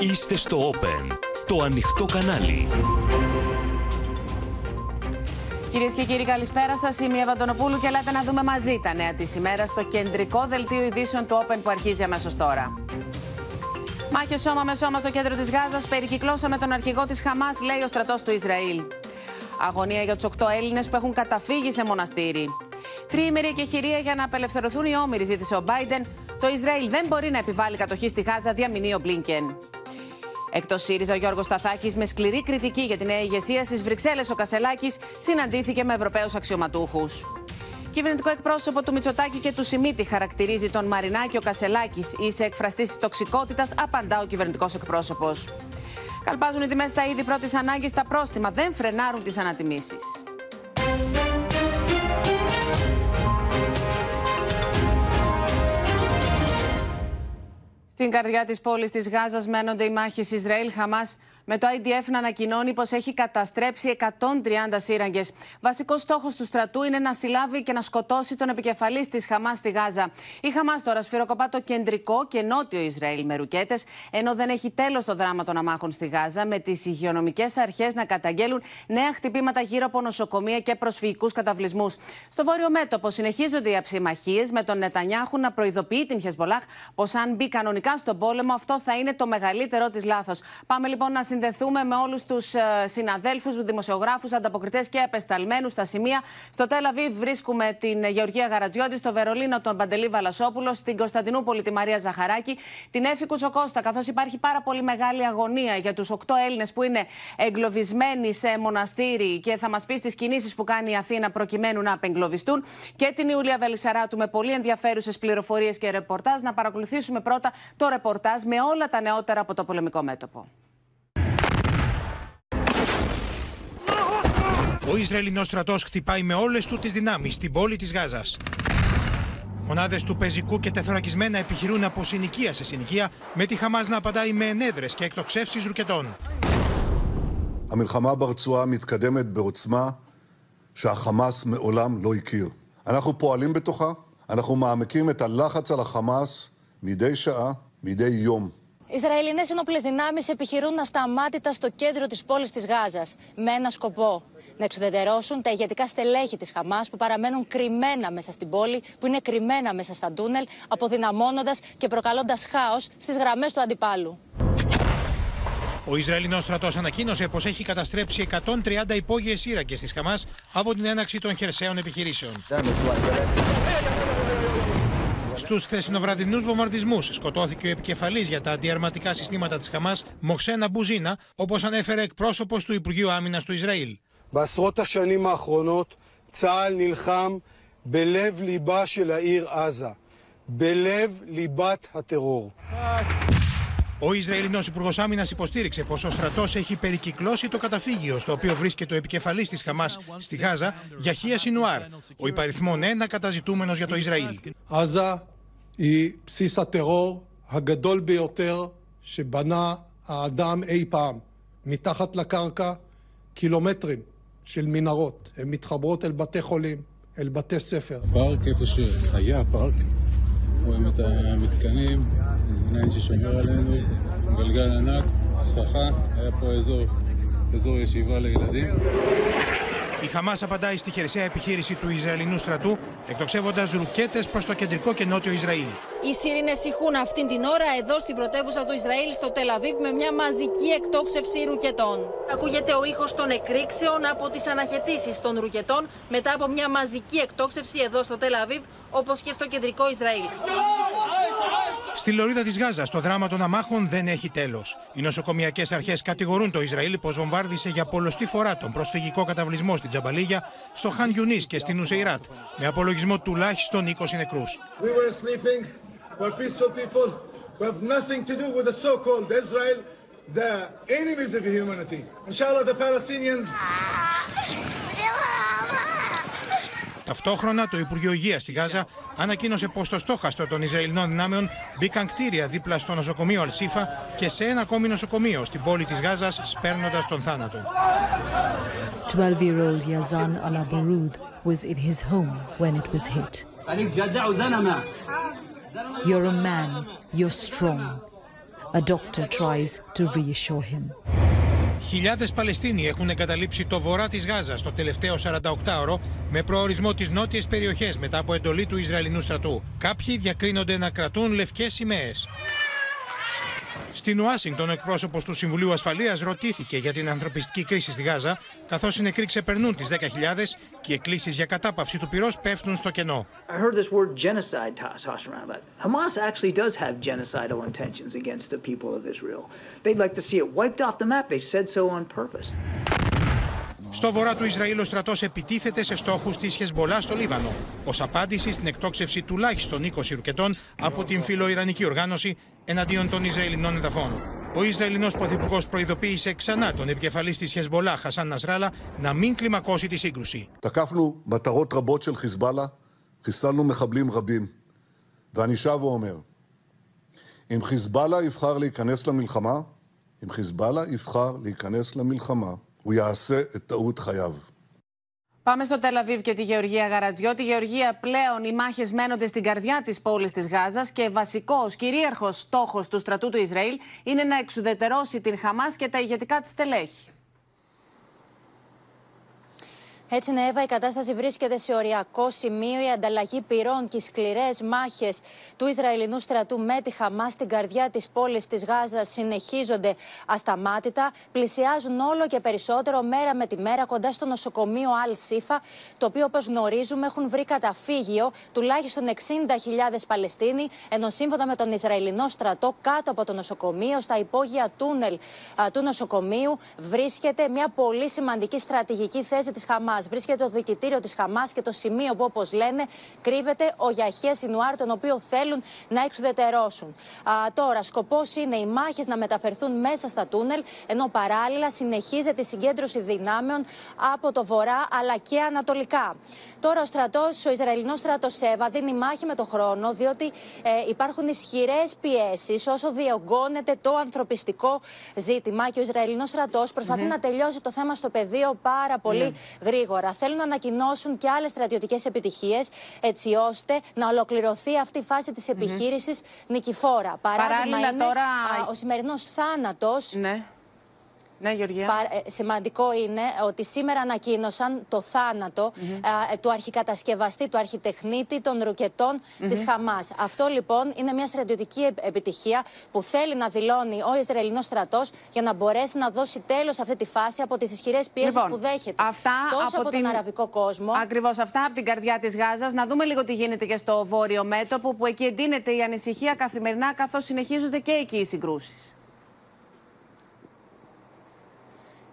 Είστε στο Open, το ανοιχτό κανάλι. Κυρίες και κύριοι, καλησπέρα σας. Είμαι η Ευαντονοπούλου και ελάτε να δούμε μαζί τα νέα της ημέρας στο κεντρικό δελτίο ειδήσεων του Open που αρχίζει αμέσως τώρα. Μάχε σώμα με σώμα στο κέντρο της Γάζας. Περικυκλώσαμε τον αρχηγό της Χαμάς, λέει ο στρατός του Ισραήλ. Αγωνία για τους 8 Έλληνες που έχουν καταφύγει σε μοναστήρι. Τριήμερη χειρία για να απελευθερωθούν οι όμοιροι, ζήτησε ο Biden. Το Ισραήλ δεν μπορεί να επιβάλλει κατοχή στη Γάζα, διαμηνεί ο Μπλίνκεν. Εκτός ΣΥΡΙΖΑ, ο Γιώργος Σταθάκης, με σκληρή κριτική για τη νέα ηγεσία στις Βρυξέλλες, ο Κασελάκης συναντήθηκε με Ευρωπαίους αξιωματούχους. Κυβερνητικό εκπρόσωπο του Μητσοτάκη και του Σιμίτη χαρακτηρίζει τον Μαρινάκη ο Κασελάκης. Είσαι εκφραστής της τοξικότητας, απαντά ο κυβερνητικός εκπρόσωπος. Καλπάζουν οι τιμές στα είδη πρώτης ανάγκης, τα πρόστιμα δεν φρενάρουν τις ανατιμήσεις. Στην καρδιά της πόλης της Γάζας μένονται οι μάχες Ισραήλ-Χαμάς με το IDF να ανακοινώνει πως έχει καταστρέψει 130 σύραγγες. Βασικός στόχος του στρατού είναι να συλλάβει και να σκοτώσει τον επικεφαλής της Χαμάς στη Γάζα. Η Χαμάς τώρα σφυροκοπά το κεντρικό και νότιο Ισραήλ με ρουκέτες, ενώ δεν έχει τέλος το δράμα των αμάχων στη Γάζα, με τις υγειονομικές αρχές να καταγγέλουν νέα χτυπήματα γύρω από νοσοκομεία και προσφυγικούς καταβλισμούς. Στο βόρειο μέτωπο συνεχίζονται οι αψημαχίες, με τον Νετανιάχου να προειδοποιεί την Χεσμολάχ πως αν μπει κανονικά στον πόλεμο, αυτό θα είναι το μεγαλύτερό της λάθος. Πάμε λοιπόν να συνδεθούμε με όλους τους ε, συναδέλφους, δημοσιογράφους, ανταποκριτές και απεσταλμένου στα σημεία. Στο Τελαβή βρίσκουμε την Γεωργία Γαρατζιώτη, στο Βερολίνο τον Παντελή Βαλασόπουλο, στην Κωνσταντινούπολη τη Μαρία Ζαχαράκη, την Έφη Κουτσοκώστα, καθώς υπάρχει πάρα πολύ μεγάλη αγωνία για τους οκτώ Έλληνες που είναι εγκλωβισμένοι σε μοναστήρι και θα μας πει τι κινήσεις που κάνει η Αθήνα προκειμένου να απεγκλωβιστούν, και την Ιουλία Βελισσαράτου με πολύ ενδιαφέρουσες πληροφορίες και ρεπορτάζ. Να παρακολουθήσουμε πρώτα το ρεπορτάζ με όλα τα νεότερα από το πολεμικό μέτωπο. Ο Ισραηλινός στρατός χτυπάει με όλες του τις δυνάμεις στην πόλη της Γάζας. Μονάδες του πεζικού και τεθωρακισμένα επιχειρούν από συνοικία σε συνοικία, με τη Χαμάς να απαντάει με ενέδρες και εκτοξεύσεις ρουκετών. המלחמה ברצועה מתקדמת בעוצמה שהחמאס מעולם לא הכיר. אנחנו פועלים בתוכה, אנחנו מעמיקים את הלחץ על החמאס מדי שעה, מדי יום. Ισραηλινέ ενόπλε δυνάμει επιχειρούν ασταμάτητα στο κέντρο τη πόλη τη Γάζα με ένα σκοπό να εξουδετερώσουν τα ηγετικά στελέχη της Χαμάς που παραμένουν κρυμμένα μέσα στην πόλη, που είναι κρυμμένα μέσα στα τούνελ, αποδυναμώνοντας και προκαλώντας χάος στις γραμμές του αντιπάλου. Ο Ισραηλινός στρατός ανακοίνωσε πως έχει καταστρέψει 130 υπόγειες σύραγγες της Χαμάς από την έναξη των χερσαίων επιχειρήσεων. Στους χθεσινοβραδινούς βομβαρδισμούς σκοτώθηκε ο επικεφαλής για τα αντιαρματικά συστήματα της Χαμάς, Μοχσένα Μπουζίνα, όπως ανέφερε εκπρόσωπος του Υπουργείου Άμυνας του Ισραήλ. בעשרות השנים האחרונות צה"ל נלחם בלב ליבה של העיר עזה, בלב ליבת הטרור. Ο Ισραηλινός Υπουργό Άμυνα υποστήριξε πω ο στρατό έχει περικυκλώσει το καταφύγιο στο οποίο βρίσκεται ο επικεφαλή τη Χαμά στη Γάζα, Γιαχία Σινουάρ, ο υπαριθμόν ένα καταζητούμενο για το Ισραήλ. עזה היא בסיס הטרור הגדול ביותר שבנה האדם אי פעם. מתחת לקרקע קילומטרים של מנהרות. הן מתחברות אל בתי חולים, אל בתי ספר. פארק איפה שהיה פארק, רואים את המתקנים, עיניים ששומר עלינו, גלגל ענק, סככה, היה פה אזור, אזור ישיבה לילדים. Η Χαμάς απαντάει στη χερσαία επιχείρηση του Ισραηλινού στρατού, εκτοξεύοντας ρουκέτες προς το κεντρικό και νότιο Ισραήλ. Οι Σύρινε ηχούν αυτήν την ώρα εδώ στην πρωτεύουσα του Ισραήλ, στο Τελαβίβ, με μια μαζική εκτόξευση ρουκετών. Ακούγεται ο ήχος των εκρήξεων από τις αναχαιτήσεις των ρουκετών μετά από μια μαζική εκτόξευση εδώ στο Τελαβίβ, όπως και στο κεντρικό Ισραήλ. Στη λωρίδα της Γάζας, το δράμα των αμάχων δεν έχει τέλος. Οι νοσοκομιακές αρχές κατηγορούν το Ισραήλ πως βομβάρδισε για πολλωστή φορά τον προσφυγικό καταβλισμό στην Τζαμπαλίγια, στο Χαν Γιουνίς και στην Ουσεϊράτ, με απολογισμό τουλάχιστον 20 νεκρούς. We Ταυτόχρονα, το Υπουργείο Υγείας στη Γάζα ανακοίνωσε πως στο στόχαστρο των Ισραηλινών δυνάμεων μπήκαν κτίρια δίπλα στο νοσοκομείο Αλσίφα και σε ένα ακόμη νοσοκομείο στην πόλη της Γάζας, σπέρνοντας τον θάνατο. 12-year-old Yazan Alabaroud was in his home when it was hit. You're a man, you're strong. A doctor tries to reassure him. Χιλιάδες Παλαιστίνοι έχουν εγκαταλείψει το βορρά της Γάζας το τελευταίο 48ωρο με προορισμό τις νότιες περιοχές μετά από εντολή του Ισραηλινού στρατού. Κάποιοι διακρίνονται να κρατούν λευκές σημαίες. Στην Ουάσιγκτον, ο εκπρόσωπος του Συμβουλίου Ασφαλείας ρωτήθηκε για την ανθρωπιστική κρίση στη Γάζα, καθώς οι νεκροί ξεπερνούν τις 10.000 και οι εκκλήσεις για κατάπαυση του πυρός πέφτουν στο κενό. I heard this word genocide tossed around that. Hamas actually does have genocidal intentions against the people of Israel. They'd like to see it wiped off the map. They said so on purpose. Στο βορρά του Ισραήλ, ο στρατός επιτίθεται σε στόχους της Χεσμολά στο Λίβανο, ως απάντηση στην εκτόξευση τουλάχιστον 20 ρουκετών από την φιλοϊρανική οργάνωση εναντίον των Ισραηλινών εδαφών. Ο Ισραηλινός Πρωθυπουργό προειδοποίησε ξανά τον επικεφαλή τη Χεσμολά, Χασάν Νασράλα, να μην κλιμακώσει τη σύγκρουση. תקפנו מטרות רבות של חיזבאללה, חיסלנו מחבלים רבים. ואני שב ואומר, אם חיזבאללה יבחר להיכנס למלחמה, אם חיזבאללה יבחר להיכנס למלחמה, הוא יעשה את טעות חייו. Πάμε στο Τελαβίβ και τη Γεωργία Γαρατζιώτη. Γεωργία, πλέον οι μάχες μένονται στην καρδιά της πόλης της Γάζας και βασικός, κυρίαρχος στόχος του στρατού του Ισραήλ είναι να εξουδετερώσει την Χαμάς και τα ηγετικά της στελέχη. Έτσι, ναι, Εύα, η κατάσταση βρίσκεται σε οριακό σημείο. Η ανταλλαγή πυρών και οι σκληρές μάχες του Ισραηλινού στρατού με τη Χαμάς στην καρδιά της πόλης της Γάζας συνεχίζονται ασταμάτητα. Πλησιάζουν όλο και περισσότερο μέρα με τη μέρα κοντά στο νοσοκομείο Αλ Σίφα, το οποίο, όπως γνωρίζουμε, έχουν βρει καταφύγιο τουλάχιστον 60.000 Παλαιστίνοι, ενώ σύμφωνα με τον Ισραηλινό στρατό, κάτω από το νοσοκομείο, στα υπόγεια τούνελ α, του νοσοκομείου, βρίσκεται μια πολύ σημαντική στρατηγική θέση της Χαμάς. Βρίσκεται το δικητήριο της Χαμάς και το σημείο που, όπως λένε, κρύβεται ο Γιαχέ Σινουάρ, τον οποίο θέλουν να εξουδετερώσουν. Α, τώρα, σκοπός είναι οι μάχες να μεταφερθούν μέσα στα τούνελ, ενώ παράλληλα συνεχίζεται η συγκέντρωση δυνάμεων από το βορρά αλλά και ανατολικά. Τώρα, ο στρατός, ο Ισραηλινός στρατός ΣΕΒΑ, δίνει μάχη με τον χρόνο, διότι ε, υπάρχουν ισχυρές πιέσεις όσο διωγγώνεται το ανθρωπιστικό ζήτημα και ο Ισραηλινός στρατός προσπαθεί να τελειώσει το θέμα στο πεδίο πάρα πολύ γρήγορα. Θέλουν να ανακοινώσουν και άλλες στρατιωτικές επιτυχίες, έτσι ώστε να ολοκληρωθεί αυτή η φάση της επιχείρησης νικηφόρα. Παράδειγμα Παράλληλα είναι τώρα- α, ο σημερινός θάνατος. Ναι. Ναι, Γεωργία. Πα- ε, σημαντικό είναι ότι σήμερα ανακοίνωσαν το θάνατο α, ε, του αρχικατασκευαστή, του αρχιτεχνίτη των ρουκετών της Χαμάς. Αυτό λοιπόν είναι μια στρατιωτική επ- επιτυχία που θέλει να δηλώνει ο Ισραηλινός στρατός για να μπορέσει να δώσει τέλος σε αυτή τη φάση από τις ισχυρές πιέσεις Λοιπόν, που δέχεται αυτά τόσο από, την- τον αραβικό κόσμο. Ακριβώς αυτά από την καρδιά της Γάζας. Να δούμε λίγο τι γίνεται και στο βόρειο μέτωπο, που εκεί εντείνεται η ανησυχία καθημερινά, καθώς συνεχίζονται και εκεί οι συγκρούσεις.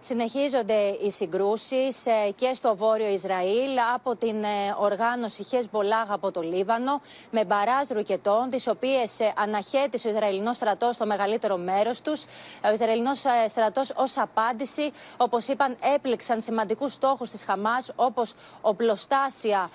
Συνεχίζονται οι συγκρούσεις ε, και στο βόρειο Ισραήλ από την ε, οργάνωση Χεσμολάχ από το Λίβανο με μπαράζ ρουκετών, τις οποίες ε, αναχέτησε ο Ισραηλινός στρατός στο μεγαλύτερο μέρος τους. Ε, Ο Ισραηλινός ε, στρατός ως απάντηση, όπως είπαν, έπληξαν σημαντικούς στόχους της Χαμάς όπως οπλοστάσια α,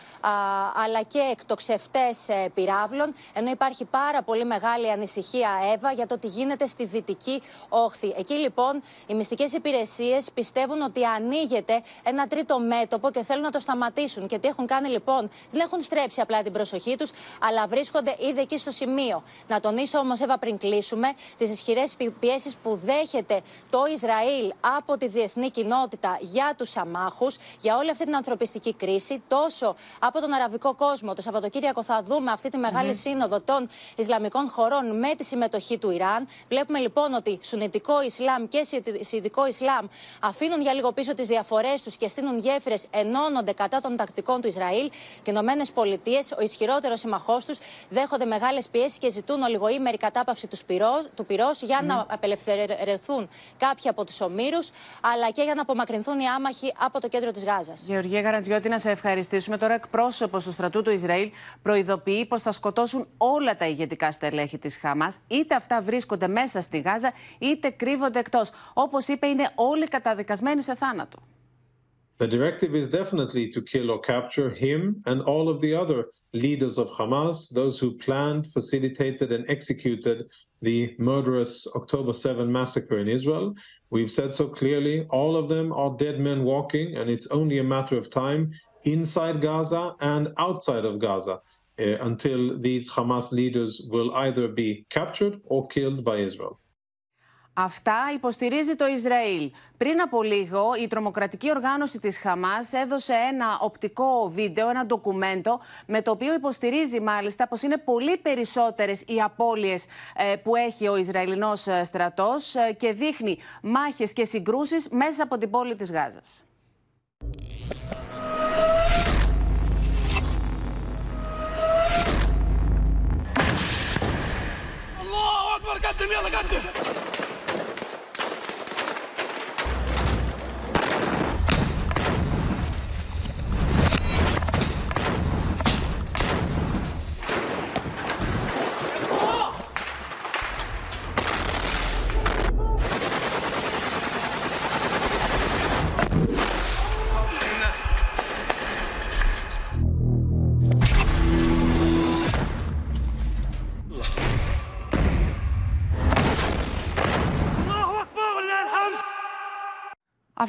αλλά και εκτοξευτές ε, πυράβλων, ενώ υπάρχει πάρα πολύ μεγάλη ανησυχία, Εύα, για το τι γίνεται στη δυτική όχθη. Εκεί λοιπόν οι μυστικές υπηρεσίες πιστεύουν ότι ανοίγεται ένα τρίτο μέτωπο και θέλουν να το σταματήσουν. Και τι έχουν κάνει λοιπόν, δεν έχουν στρέψει απλά την προσοχή τους, αλλά βρίσκονται ήδη εκεί στο σημείο. Να τονίσω όμως, Εύα, πριν κλείσουμε, τις ισχυρές πιέσεις που δέχεται το Ισραήλ από τη διεθνή κοινότητα για τους αμάχους, για όλη αυτή την ανθρωπιστική κρίση, τόσο από τον αραβικό κόσμο. Το Σαββατοκύριακο θα δούμε αυτή τη μεγάλη σύνοδο των Ισλαμικών χωρών με τη συμμετοχή του Ιράν. Βλέπουμε λοιπόν ότι Σουνιτικό Ισλάμ και Σιητικό Ισλάμ αφήνουν για λίγο πίσω τις διαφορές τους και στείλουν γέφυρες, ενώνονται κατά των τακτικών του Ισραήλ. Και οι Ηνωμένες Πολιτείες, ο ισχυρότερος συμμαχός τους, δέχονται μεγάλες πιέσεις και ζητούν ολιγοήμερη κατάπαυση τους, σπυρό, του πυρός για να απελευθερωθούν κάποιοι από τους ομήρους, αλλά και για να απομακρυνθούν οι άμαχοι από το κέντρο της Γάζας. Γεωργία Γαρατζιώτη, να σε ευχαριστήσουμε. Τώρα, εκπρόσωπος του στρατού του Ισραήλ προειδοποιεί πως θα σκοτώσουν όλα τα ηγετικά στελέχη της Χαμάς, είτε αυτά βρίσκονται μέσα στη Γάζα, είτε κρύβονται εκτός. Όπως είπε, είναι όλοι καταδικασμένοι σε θάνατο. The directive is definitely to kill or capture him and all of the other leaders of Hamas, those who planned, facilitated, and executed the murderous October 7 massacre in Israel. We've said so clearly all of them are dead men walking, and it's only a matter of time inside Gaza and outside of Gaza uh, until these Hamas leaders will either be captured or killed by Israel. Αυτά υποστηρίζει το Ισραήλ. Πριν από λίγο, η τρομοκρατική οργάνωση της Χαμάς έδωσε ένα οπτικό βίντεο, ένα ντοκουμέντο, με το οποίο υποστηρίζει μάλιστα πως είναι πολύ περισσότερες οι απώλειες ε, που έχει ο Ισραηλινός ε, στρατός ε, και δείχνει μάχες και συγκρούσεις μέσα από την πόλη της Γάζας.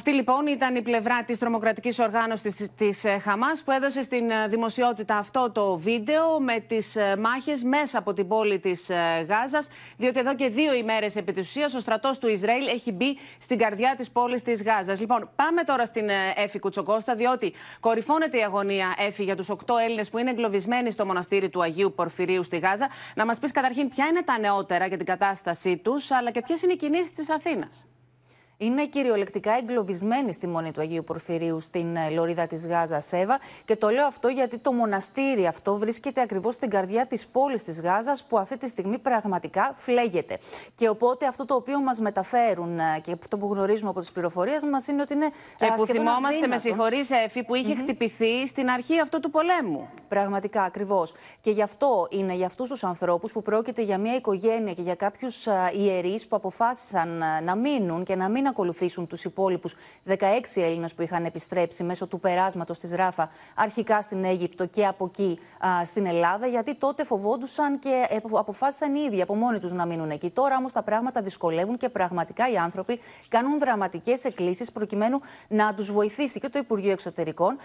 Αυτή λοιπόν ήταν η πλευρά της τρομοκρατικής οργάνωσης της ε, Χαμάς που έδωσε στην ε, δημοσιότητα αυτό το βίντεο με τις ε, μάχες μέσα από την πόλη της Γάζας διότι εδώ και δύο ημέρες επί της ουσίας ο στρατός του Ισραήλ έχει μπει στην καρδιά της πόλης της Γάζας. Λοιπόν, πάμε τώρα στην Έφη Κουτσοκώστα διότι κορυφώνεται η αγωνία Έφη για τους οκτώ Έλληνες που είναι εγκλωβισμένοι στο μοναστήρι του Αγίου Πορφυρίου στη Γάζα. Να μας πεις καταρχήν ποια είναι τα νεότερα για την κατάστασή τους αλλά και ποιες είναι οι κινήσεις της Αθήνας είναι κυριολεκτικά εγκλωβισμένοι στη μόνη του Αγίου Πορφυρίου στην ε, λωρίδα της Γάζας Σέβα. Και το λέω αυτό γιατί το μοναστήρι αυτό βρίσκεται ακριβώς στην καρδιά της πόλης της Γάζας, που αυτή τη στιγμή πραγματικά φλέγεται. Και οπότε αυτό το οποίο μας μεταφέρουν ε, και αυτό που γνωρίζουμε από τις πληροφορίες μας είναι ότι είναι. Και που θυμόμαστε, με συγχωρείς, Εφη, που είχε χτυπηθεί στην αρχή αυτού του πολέμου. Πραγματικά, ακριβώς. Και γι' αυτό είναι για αυτούς τους ανθρώπους που πρόκειται για μια οικογένεια και για κάποιους ιερείς που αποφάσισαν να μείνουν και να μην ακολουθήσουν τους υπόλοιπους 16 Έλληνες που είχαν επιστρέψει μέσω του περάσματος της Ράφα αρχικά στην Αίγυπτο και από εκεί στην Ελλάδα, γιατί τότε φοβόντουσαν και αποφάσισαν οι ίδιοι από μόνοι τους να μείνουν εκεί. Τώρα όμως τα πράγματα δυσκολεύουν και πραγματικά οι άνθρωποι κάνουν δραματικές εκκλήσεις προκειμένου να τους βοηθήσει και το Υπουργείο Εξωτερικών,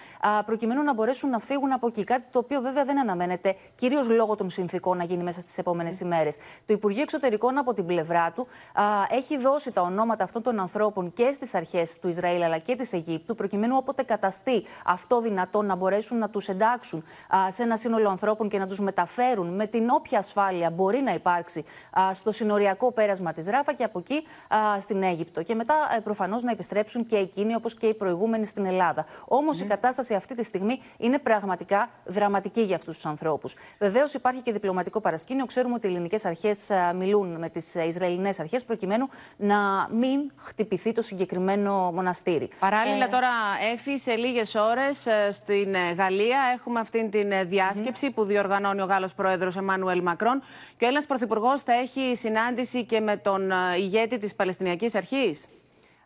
προκειμένου να μπορέσουν να φύγουν από εκεί. Κάτι το οποίο βέβαια δεν αναμένεται, κυρίως λόγω των συνθήκων, να γίνει μέσα στις επόμενες ημέρες. Το Υπουργείο Εξωτερικών από την πλευρά του έχει δώσει τα ονόματα αυτών των ανθρώπων ανθρώπων και στις αρχές του Ισραήλ αλλά και της Αιγύπτου, προκειμένου όποτε καταστεί αυτό δυνατόν να μπορέσουν να τους εντάξουν σε ένα σύνολο ανθρώπων και να τους μεταφέρουν με την όποια ασφάλεια μπορεί να υπάρξει στο συνοριακό πέρασμα της Ράφα και από εκεί στην Αίγυπτο. Και μετά ε, προφανώς να επιστρέψουν και εκείνοι όπως και οι προηγούμενοι στην Ελλάδα. Όμως η κατάσταση αυτή τη στιγμή είναι πραγματικά δραματική για αυτούς τους ανθρώπους. Βεβαίως υπάρχει και διπλωματικό παρασκήνιο. Ξέρουμε ότι οι ελληνικές αρχές μιλούν με τις Ισραηλινές αρχές προκειμένου να μην χτυπήσουν χτυπηθεί το συγκεκριμένο μοναστήρι. Παράλληλα, ε... τώρα, Έφη, σε λίγες ώρες ε, στην ε, Γαλλία έχουμε αυτή τη ε, διάσκεψη που διοργανώνει ο Γάλλος Πρόεδρος Εμμάνουελ Μακρόν. Και ο Έλληνας Πρωθυπουργός θα έχει συνάντηση και με τον ηγέτη της Παλαιστινιακής Αρχής.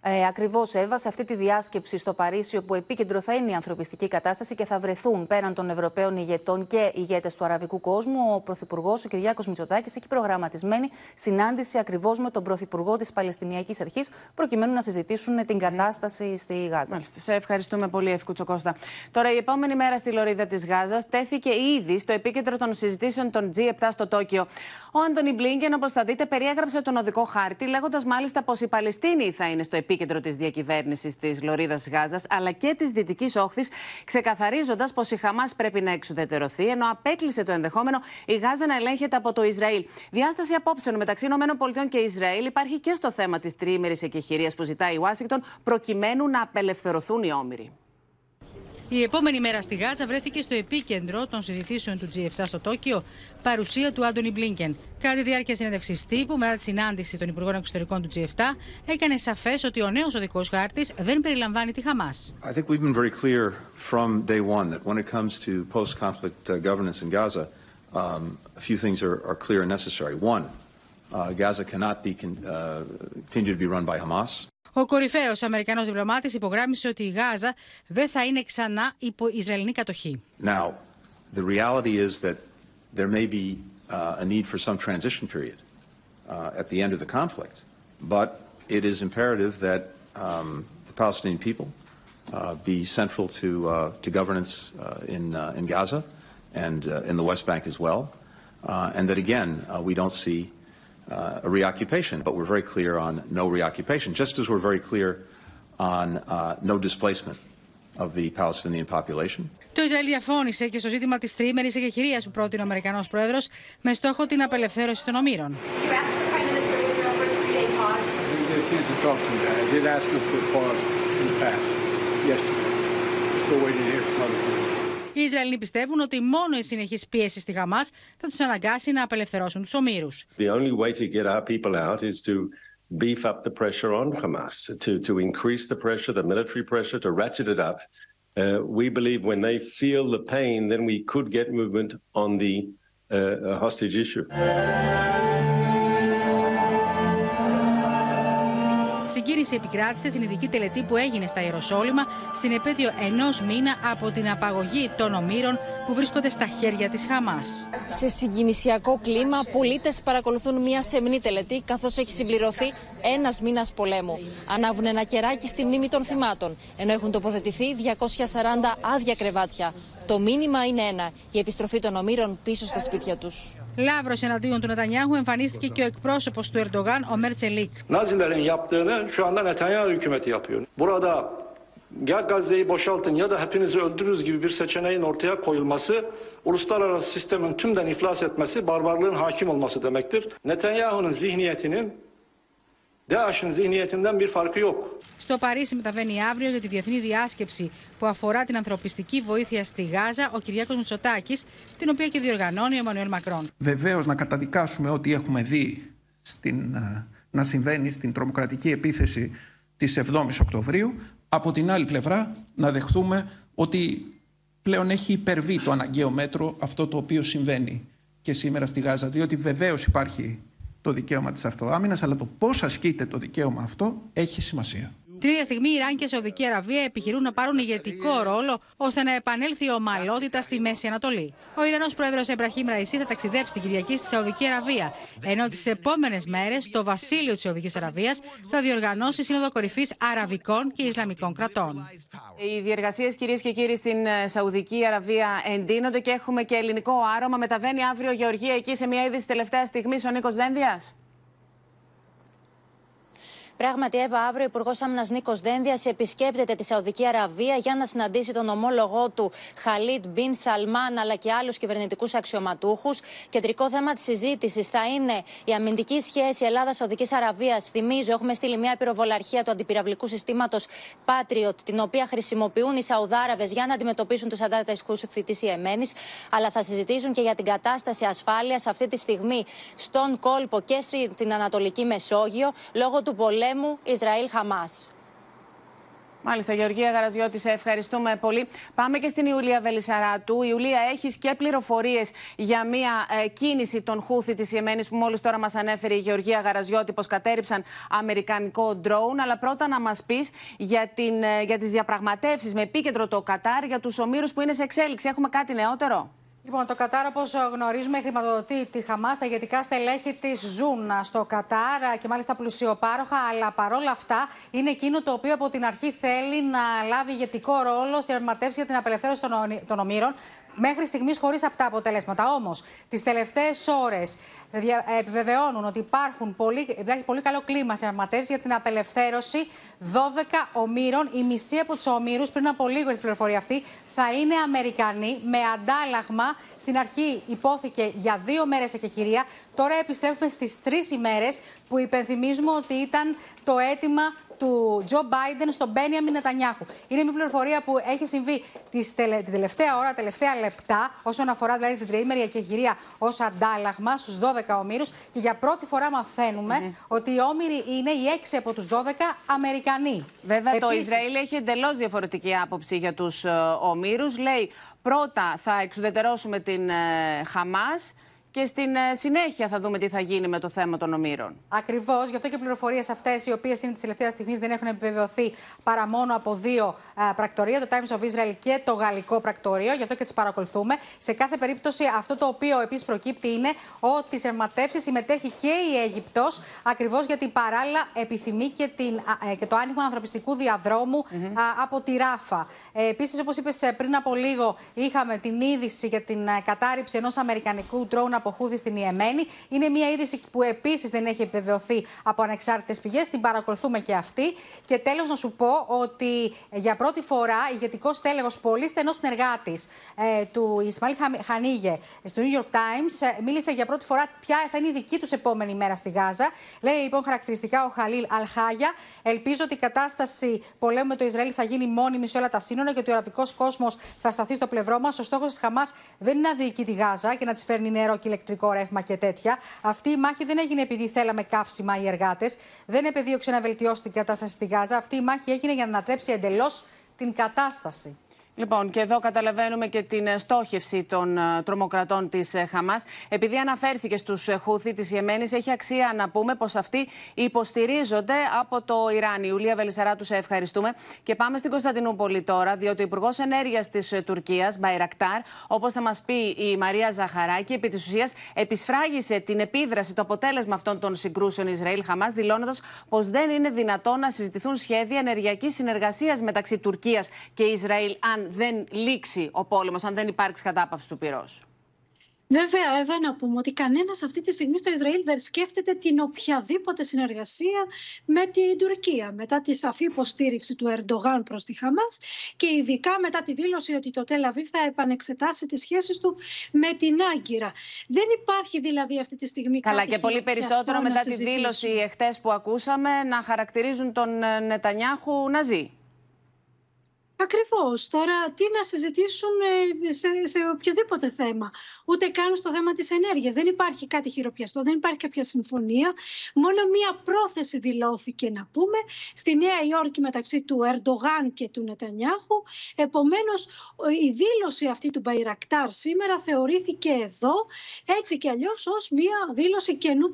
Ε, Ακριβώς, Εύα, σε αυτή τη διάσκεψη στο Παρίσι, όπου επίκεντρο θα είναι η ανθρωπιστική κατάσταση και θα βρεθούν πέραν των Ευρωπαίων ηγετών και ηγέτες του αραβικού κόσμου, ο Πρωθυπουργός, ο Κυριάκος Μητσοτάκης, έχει προγραμματισμένη συνάντηση ακριβώς με τον Πρωθυπουργό της Παλαιστινιακής Αρχής, προκειμένου να συζητήσουν την κατάσταση στη Γάζα. Μάλιστα. Σε ευχαριστούμε πολύ, Εύκου Κώστα. Τώρα, η επόμενη μέρα στη Λωρίδα της Γάζας τέθηκε ήδη στο επίκεντρο των συζητήσεων των G7 στο Τόκιο. Ο Άντωνι Μπλίνκεν, όπως θα δείτε, περιέγραψε τον οδικό χάρτη, λέγοντας μάλιστα πως η Παλαιστίνη θα είναι στο επίκεντρο επίκεντρο της διακυβέρνησης της Λωρίδας Γάζας αλλά και της Δυτικής Όχθης, ξεκαθαρίζοντας πως η Χαμάς πρέπει να εξουδετερωθεί, ενώ απέκλεισε το ενδεχόμενο η Γάζα να ελέγχεται από το Ισραήλ. Διάσταση απόψεων μεταξύ ΗΠΑ και Ισραήλ υπάρχει και στο θέμα της τριήμερη εκεχηρίας που ζητάει η Ουάσιγκτον, προκειμένου να απελευθερωθούν οι όμοιροι. Η επόμενη μέρα στη Γάζα βρέθηκε στο επίκεντρο των συζητήσεων του G7 στο Τόκιο, παρουσία του Άντωνι Μπλίνκεν. Κατά τη διάρκεια συνέντευξης τύπου, μετά τη συνάντηση των Υπουργών Εξωτερικών του G7, έκανε σαφές ότι ο νέος οδικός χάρτης δεν περιλαμβάνει τη Χαμάς. I think we've been very clear from day one that when it comes to post-conflict uh, governance in Gaza, um, a few things are, are clear and necessary. One, uh, Gaza cannot be uh, continue to be run by Hamas. Ο κορυφαίο Αμερικανό διπλωμάτη υπογράμμισε ότι η Γάζα δεν θα είναι ξανά υπό Ισραηλινή κατοχή. Now, the reality is that there may be uh, a need for some transition period uh, at the end of the conflict, but it is imperative that um, the Palestinian people uh, be central to uh, to governance uh, in uh, in Gaza and uh, in the West Bank as well, uh, and that again uh, we don't see uh, a reoccupation, but we're very clear on no reoccupation, just as we're very clear on uh, no displacement of the Palestinian population. Το Ισραήλ διαφώνησε και στο ζήτημα τη τριήμερη εκεχηρία που πρότεινε ο Αμερικανό Πρόεδρο με στόχο την απελευθέρωση των ομήρων. Οι Ισραηλοί πιστεύουν ότι μόνο η συνεχής πίεση στη Χαμάς θα τους αναγκάσει να απελευθερώσουν τους ομήρους. The only way to get our people out is to beef up the pressure on Hamas, to, to increase the pressure, the military pressure, to ratchet it up. Uh, we believe when they feel the pain, then we could get movement on the uh, hostage issue. Συγκίνηση επικράτησε στην ειδική τελετή που έγινε στα Ιεροσόλυμα στην επέτειο ενός μήνα από την απαγωγή των ομήρων που βρίσκονται στα χέρια της Χαμάς. Σε συγκινησιακό κλίμα, πολίτες παρακολουθούν μια σεμνή τελετή καθώς έχει συμπληρωθεί ένας μήνας πολέμου. Ανάβουν ένα κεράκι στη μνήμη των θυμάτων, ενώ έχουν τοποθετηθεί 240 άδεια κρεβάτια. Το μήνυμα είναι ένα: η επιστροφή των ομήρων πίσω στα σπίτια τους. Λαύρο εναντίον του Νετανιάχου εμφανίστηκε και ο εκπρόσωπο του Ερντογάν, ο Μέρτσελίκ. Nazilerin yaptığını şu anda Netanyahu hükümeti yapıyor. Burada ya Gazze'yi boşaltın ya da hepinizi öldürürüz gibi bir seçeneğin ortaya koyulması uluslararası sistemin tümden iflas etmesi, barbarlığın hakim olması demektir. Netanyahu'nun zihniyetinin DAEŞ'in zihniyetinden bir farkı yok. Στο Παρίσι μεταβαίνει αύριο για τη διεθνή διάσκεψη που αφορά την ανθρωπιστική βοήθεια στη Γάζα ο Κυριάκος Μητσοτάκης, την οποία και διοργανώνει ο Εμμανουέλ Μακρόν. Βεβαίως να καταδικάσουμε ό,τι έχουμε δει στην, να συμβαίνει στην τρομοκρατική επίθεση της 7ης Οκτωβρίου. Από την άλλη πλευρά να δεχθούμε ότι πλέον έχει υπερβεί το αναγκαίο μέτρο αυτό το οποίο συμβαίνει και σήμερα στη Γάζα, διότι βεβαίως υπάρχει το δικαίωμα της αυτοάμυνας, αλλά το πώς ασκείται το δικαίωμα αυτό έχει σημασία. Την ίδια στιγμή, η Ιράν και η Σαουδική Αραβία επιχειρούν να πάρουν ηγετικό ρόλο ώστε να επανέλθει η ομαλότητα στη Μέση Ανατολή. Ο Ιρανός πρόεδρος Εμπραχήμ Ραϊσί θα ταξιδέψει την Κυριακή στη Σαουδική Αραβία, ενώ τις επόμενες μέρες το βασίλειο της Σαουδική Αραβίας θα διοργανώσει σύνοδο κορυφής Αραβικών και Ισλαμικών κρατών. Οι διεργασίες, κυρίες και κύριοι, στην ε, Σαουδική Αραβία εντείνονται και έχουμε και ελληνικό άρωμα. Μεταβαίνει αύριο Γεωργία εκεί σε μια είδηση τελευταία στιγμή ο Νίκος Δένδιας. Πράγματι, Εύα, αύριο ο Υπουργός Άμυνας Νίκος Δένδιας επισκέπτεται τη Σαουδική Αραβία για να συναντήσει τον ομόλογό του Χαλίτ Μπιν Σαλμάν αλλά και άλλους κυβερνητικούς αξιωματούχους. Κεντρικό θέμα της συζήτησης θα είναι η αμυντική σχέση Ελλάδα-Σαουδική Αραβίας. Θυμίζω, έχουμε στείλει μια πυροβολαρχία του αντιπυραυλικού συστήματος Patriot, την οποία χρησιμοποιούν οι Σαουδάραβε για να αντιμετωπίσουν τους αντάρτε χούθη τη Ιεμένη. Αλλά θα συζητήσουν και για την κατάσταση ασφάλειας αυτή τη στιγμή στον κόλπο και στην Ανατολική Μεσόγειο λόγω του πολέμου πολέμου Ισραήλ-Χαμάς. Μάλιστα, Γεωργία Γαραζιώτη, σε ευχαριστούμε πολύ. Πάμε και στην Ιουλία Βελισσαράτου. Ιουλία, έχεις και πληροφορίες για μια ε, κίνηση των Χούθη της Ιεμένης που μόλις τώρα μας ανέφερε η Γεωργία Γαραζιώτη, πως κατέριψαν αμερικανικό ντρόουν. Αλλά πρώτα να μας πεις για, την, ε, για τις διαπραγματεύσεις με επίκεντρο το Κατάρ για τους ομήρους που είναι σε εξέλιξη. Έχουμε κάτι νεότερο; Λοιπόν, το Κατάρ, όπως γνωρίζουμε, χρηματοδοτεί τη Χαμάς. Τα ηγετικά στελέχη της ζουν στο Κατάρ και μάλιστα πλουσιοπάροχα. Αλλά παρόλα αυτά είναι εκείνο το οποίο από την αρχή θέλει να λάβει ηγετικό ρόλο στη διαπραγματεύση για την απελευθέρωση των ομήρων. Μέχρι στιγμής χωρίς αυτά αποτελέσματα. Όμως, τις τελευταίες ώρες επιβεβαιώνουν ότι υπάρχουν πολύ, υπάρχει πολύ καλό κλίμα σε διαπραγματεύσει για την απελευθέρωση 12 ομήρων. Η μισή από τους ομήρους, πριν από λίγο η πληροφορία αυτή, θα είναι Αμερικανοί με αντάλλαγμα. Στην αρχή υπόθηκε για δύο μέρες εκεχηρία. Τώρα επιστρέφουμε στις τρεις ημέρες που υπενθυμίζουμε ότι ήταν το αίτημα του Τζο Μπάιντεν στον Μπένιαμιν Νετανιάχου. Είναι μια πληροφορία που έχει συμβεί την τελευταία ώρα, τελευταία λεπτά, όσον αφορά δηλαδή την τριήμερη εκεχηρία ως αντάλλαγμα στους 12 ομήρους. Και για πρώτη φορά μαθαίνουμε ότι οι όμοιροι είναι οι 6 από τους 12 Αμερικανοί. Βέβαια, το Ισραήλ έχει εντελώς διαφορετική άποψη για τους ε, ομήρους. Λέει πρώτα θα εξουδετερώσουμε την ε, Χαμάς και στην ε, συνέχεια θα δούμε τι θα γίνει με το θέμα των ομήρων. Ακριβώς. Γι' αυτό και οι πληροφορίες αυτές, οι οποίες είναι της τελευταίας στιγμής, δεν έχουν επιβεβαιωθεί παρά μόνο από δύο α, ε, πρακτορία, το Times of Israel και το Γαλλικό Πρακτορείο. Γι' αυτό και τις παρακολουθούμε. Σε κάθε περίπτωση, αυτό το οποίο επίσης προκύπτει είναι ότι στι αιρματεύσεις συμμετέχει και η Αίγυπτος, ακριβώς γιατί παράλληλα επιθυμεί και, την, ε, και το άνοιγμα ανθρωπιστικού διαδρόμου από τη Ράφα. Ε, επίσης, όπως είπες πριν από λίγο, είχαμε την είδηση για την κατάρριψη ενός Αμερικανικού ντρόουν από Χούδη στην Ιεμένη. Είναι μια είδηση που επίσης δεν έχει επιβεβαιωθεί από ανεξάρτητες πηγές. Την παρακολουθούμε και αυτή. Και τέλος, να σου πω ότι για πρώτη φορά ηγετικός τέλεχο, πολύ στενός συνεργάτης ε, του Ισμαήλ Χανίγε στο New York Times, ε, μίλησε για πρώτη φορά ποια θα είναι η δική τους επόμενη μέρα στη Γάζα. Λέει λοιπόν χαρακτηριστικά ο Χαλίλ Αλχάγια. Ελπίζω ότι η κατάσταση πολέμου με το Ισραήλ θα γίνει μόνιμη σε όλα τα σύνορα και ότι ο αραβικός κόσμος θα σταθεί στο πλευρό μας. Ο στόχος της Χαμάς δεν είναι να διοικεί τη Γάζα και να της φέρνει νερό και ηλεκτρικό ρεύμα και τέτοια. Αυτή η μάχη δεν έγινε επειδή θέλαμε καύσιμα οι εργάτες. Δεν επεδίωξε να βελτιώσει την κατάσταση στη Γάζα. Αυτή η μάχη έγινε για να ανατρέψει εντελώς την κατάσταση. Λοιπόν, και εδώ καταλαβαίνουμε και την ε, στόχευση των ε, τρομοκρατών της ε, Χαμάς. Επειδή αναφέρθηκε στους Χούθη της Ιεμένης, έχει αξία να πούμε πως αυτοί υποστηρίζονται από το Ιράν. Ιουλία Βελισσαρά, του ευχαριστούμε. Και πάμε στην Κωνσταντινούπολη τώρα, διότι ο Υπουργός Ενέργειας της Τουρκίας, Μπαϊρακτάρ, όπως θα μας πει η Μαρία Ζαχαράκη, επί της ουσίας επισφράγισε την επίδραση, το αποτέλεσμα αυτών των συγκρούσεων Ισραήλ-Χαμάς, δηλώνοντας πως δεν είναι δυνατόν να συζητηθούν σχέδια ενεργειακής συνεργασίας μεταξύ Τουρκίας και Ισραήλ, αν δεν λήξει ο πόλεμος, αν δεν υπάρξει κατάπαυση του πυρός. Βέβαια, Εύα, να πούμε ότι κανένας αυτή τη στιγμή στο Ισραήλ δεν σκέφτεται την οποιαδήποτε συνεργασία με την Τουρκία. Μετά τη σαφή υποστήριξη του Ερντογάν προς τη Χαμάς και ειδικά μετά τη δήλωση ότι το Τελαβίβ θα επανεξετάσει τις σχέσεις του με την Άγκυρα. Δεν υπάρχει δηλαδή αυτή τη στιγμή Καλά, και πολύ περισσότερο μετά τη δήλωση εχθές που ακούσαμε να χαρακτηρίζουν τον ε, Νετανιάχου ναζί. Ακριβώς. Τώρα τι να συζητήσουν ε, σε, σε οποιοδήποτε θέμα. Ούτε καν στο θέμα της ενέργειας. Δεν υπάρχει κάτι χειροπιαστό, δεν υπάρχει κάποια συμφωνία. Μόνο μία πρόθεση δηλώθηκε να πούμε στη Νέα Υόρκη μεταξύ του Ερντογάν και του Νετανιάχου. Επομένως, η δήλωση αυτή του Μπαϊρακτάρ σήμερα θεωρήθηκε εδώ έτσι κι αλλιώς ως μία δήλωση καινού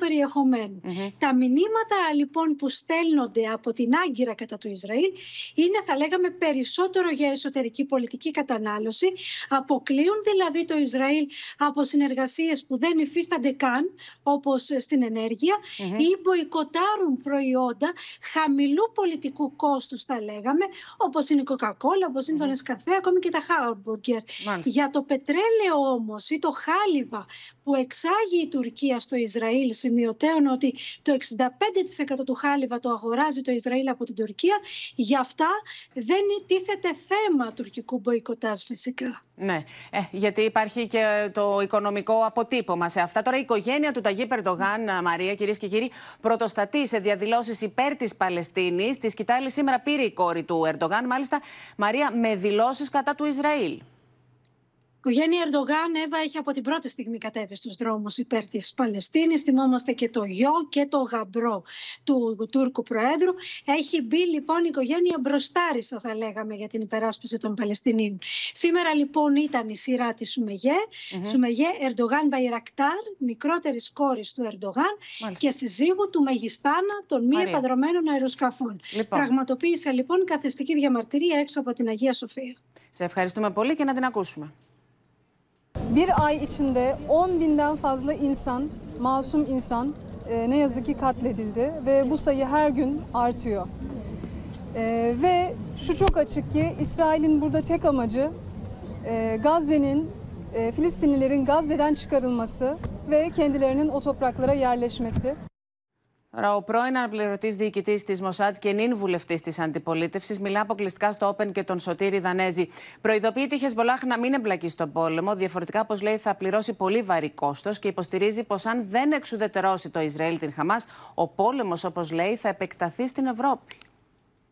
Τα μηνύματα λοιπόν που στέλνονται από την Άγκυρα κατά του Ισραήλ είναι θα λέγαμε περισσότερο για εσωτερική πολιτική κατανάλωση, αποκλείουν δηλαδή το Ισραήλ από συνεργασίες που δεν υφίστανται καν, όπως στην ενεργεια ή μποϊκοτάρουν προϊόντα χαμηλού πολιτικού κόστους, θα λέγαμε, όπως είναι η Coca-Cola, όπως είναι το Νεσκαφέ, ακόμη και τα Χάουρμπουργκερ. Για το πετρέλαιο όμως ή το χάλιβα που εξάγει η Τουρκία στο Ισραήλ, σημειωτέων ότι το 65% του χάλιβα το αγοράζει το Ισραήλ από την Τουρκία, γι' αυτά δεν τίθεται θέμα τουρκικού μποϊκοτάζ φυσικά. Ναι, ε, γιατί υπάρχει και το οικονομικό αποτύπωμα σε αυτά. Τώρα η οικογένεια του Ταγί Περντογάν, Μαρία, κυρίες και κύριοι, πρωτοστατεί σε διαδηλώσεις υπέρ της Παλαιστίνης. Τη σκητάλη σήμερα πήρε η κόρη του Ερντογάν, μάλιστα, Μαρία, με δηλώσεις κατά του Ισραήλ οικογένεια Ερντογάν, Εύα, έχει από την πρώτη στιγμή κατέβει στους δρόμους υπέρ της Παλαιστίνης. Θυμόμαστε και το γιο και το γαμπρό του Τούρκου Προέδρου. Έχει μπει λοιπόν η οικογένεια μπροστάρισα, θα λέγαμε, για την υπεράσπιση των Παλαιστινίων. Σήμερα λοιπόν ήταν η σειρά της Σουμεγέ. Mm-hmm. Σουμεγέ Ερντογάν Μπαϊρακτάρ, μικρότερης κόρης του Ερντογάν και συζύγου του Μεγιστάνα των μη επαδρομένων αεροσκαφών. Λοιπόν. Πραγματοποίησε λοιπόν καθεστική διαμαρτυρία έξω από την Αγία Σοφία. Σε ευχαριστούμε πολύ και να την ακούσουμε. Bir ay içinde 10 binden fazla insan, masum insan e, ne yazık ki katledildi ve bu sayı her gün artıyor. E, ve şu çok açık ki İsrail'in burada tek amacı e, Gazze'nin, e, Filistinlilerin Gazze'den çıkarılması ve kendilerinin o topraklara yerleşmesi. Τώρα, ο πρώην αναπληρωτής διοικητής της Μοσάτ και νυν βουλευτής της αντιπολίτευσης μιλά αποκλειστικά στο Όπεν και τον Σωτήρη Δανέζη. Προειδοποιεί τη Χεσμολάχ να μην εμπλακεί στον πόλεμο. Διαφορετικά, όπως λέει, θα πληρώσει πολύ βαρύ κόστος και υποστηρίζει πως αν δεν εξουδετερώσει το Ισραήλ την Χαμάς, ο πόλεμος, όπως λέει, θα επεκταθεί στην Ευρώπη.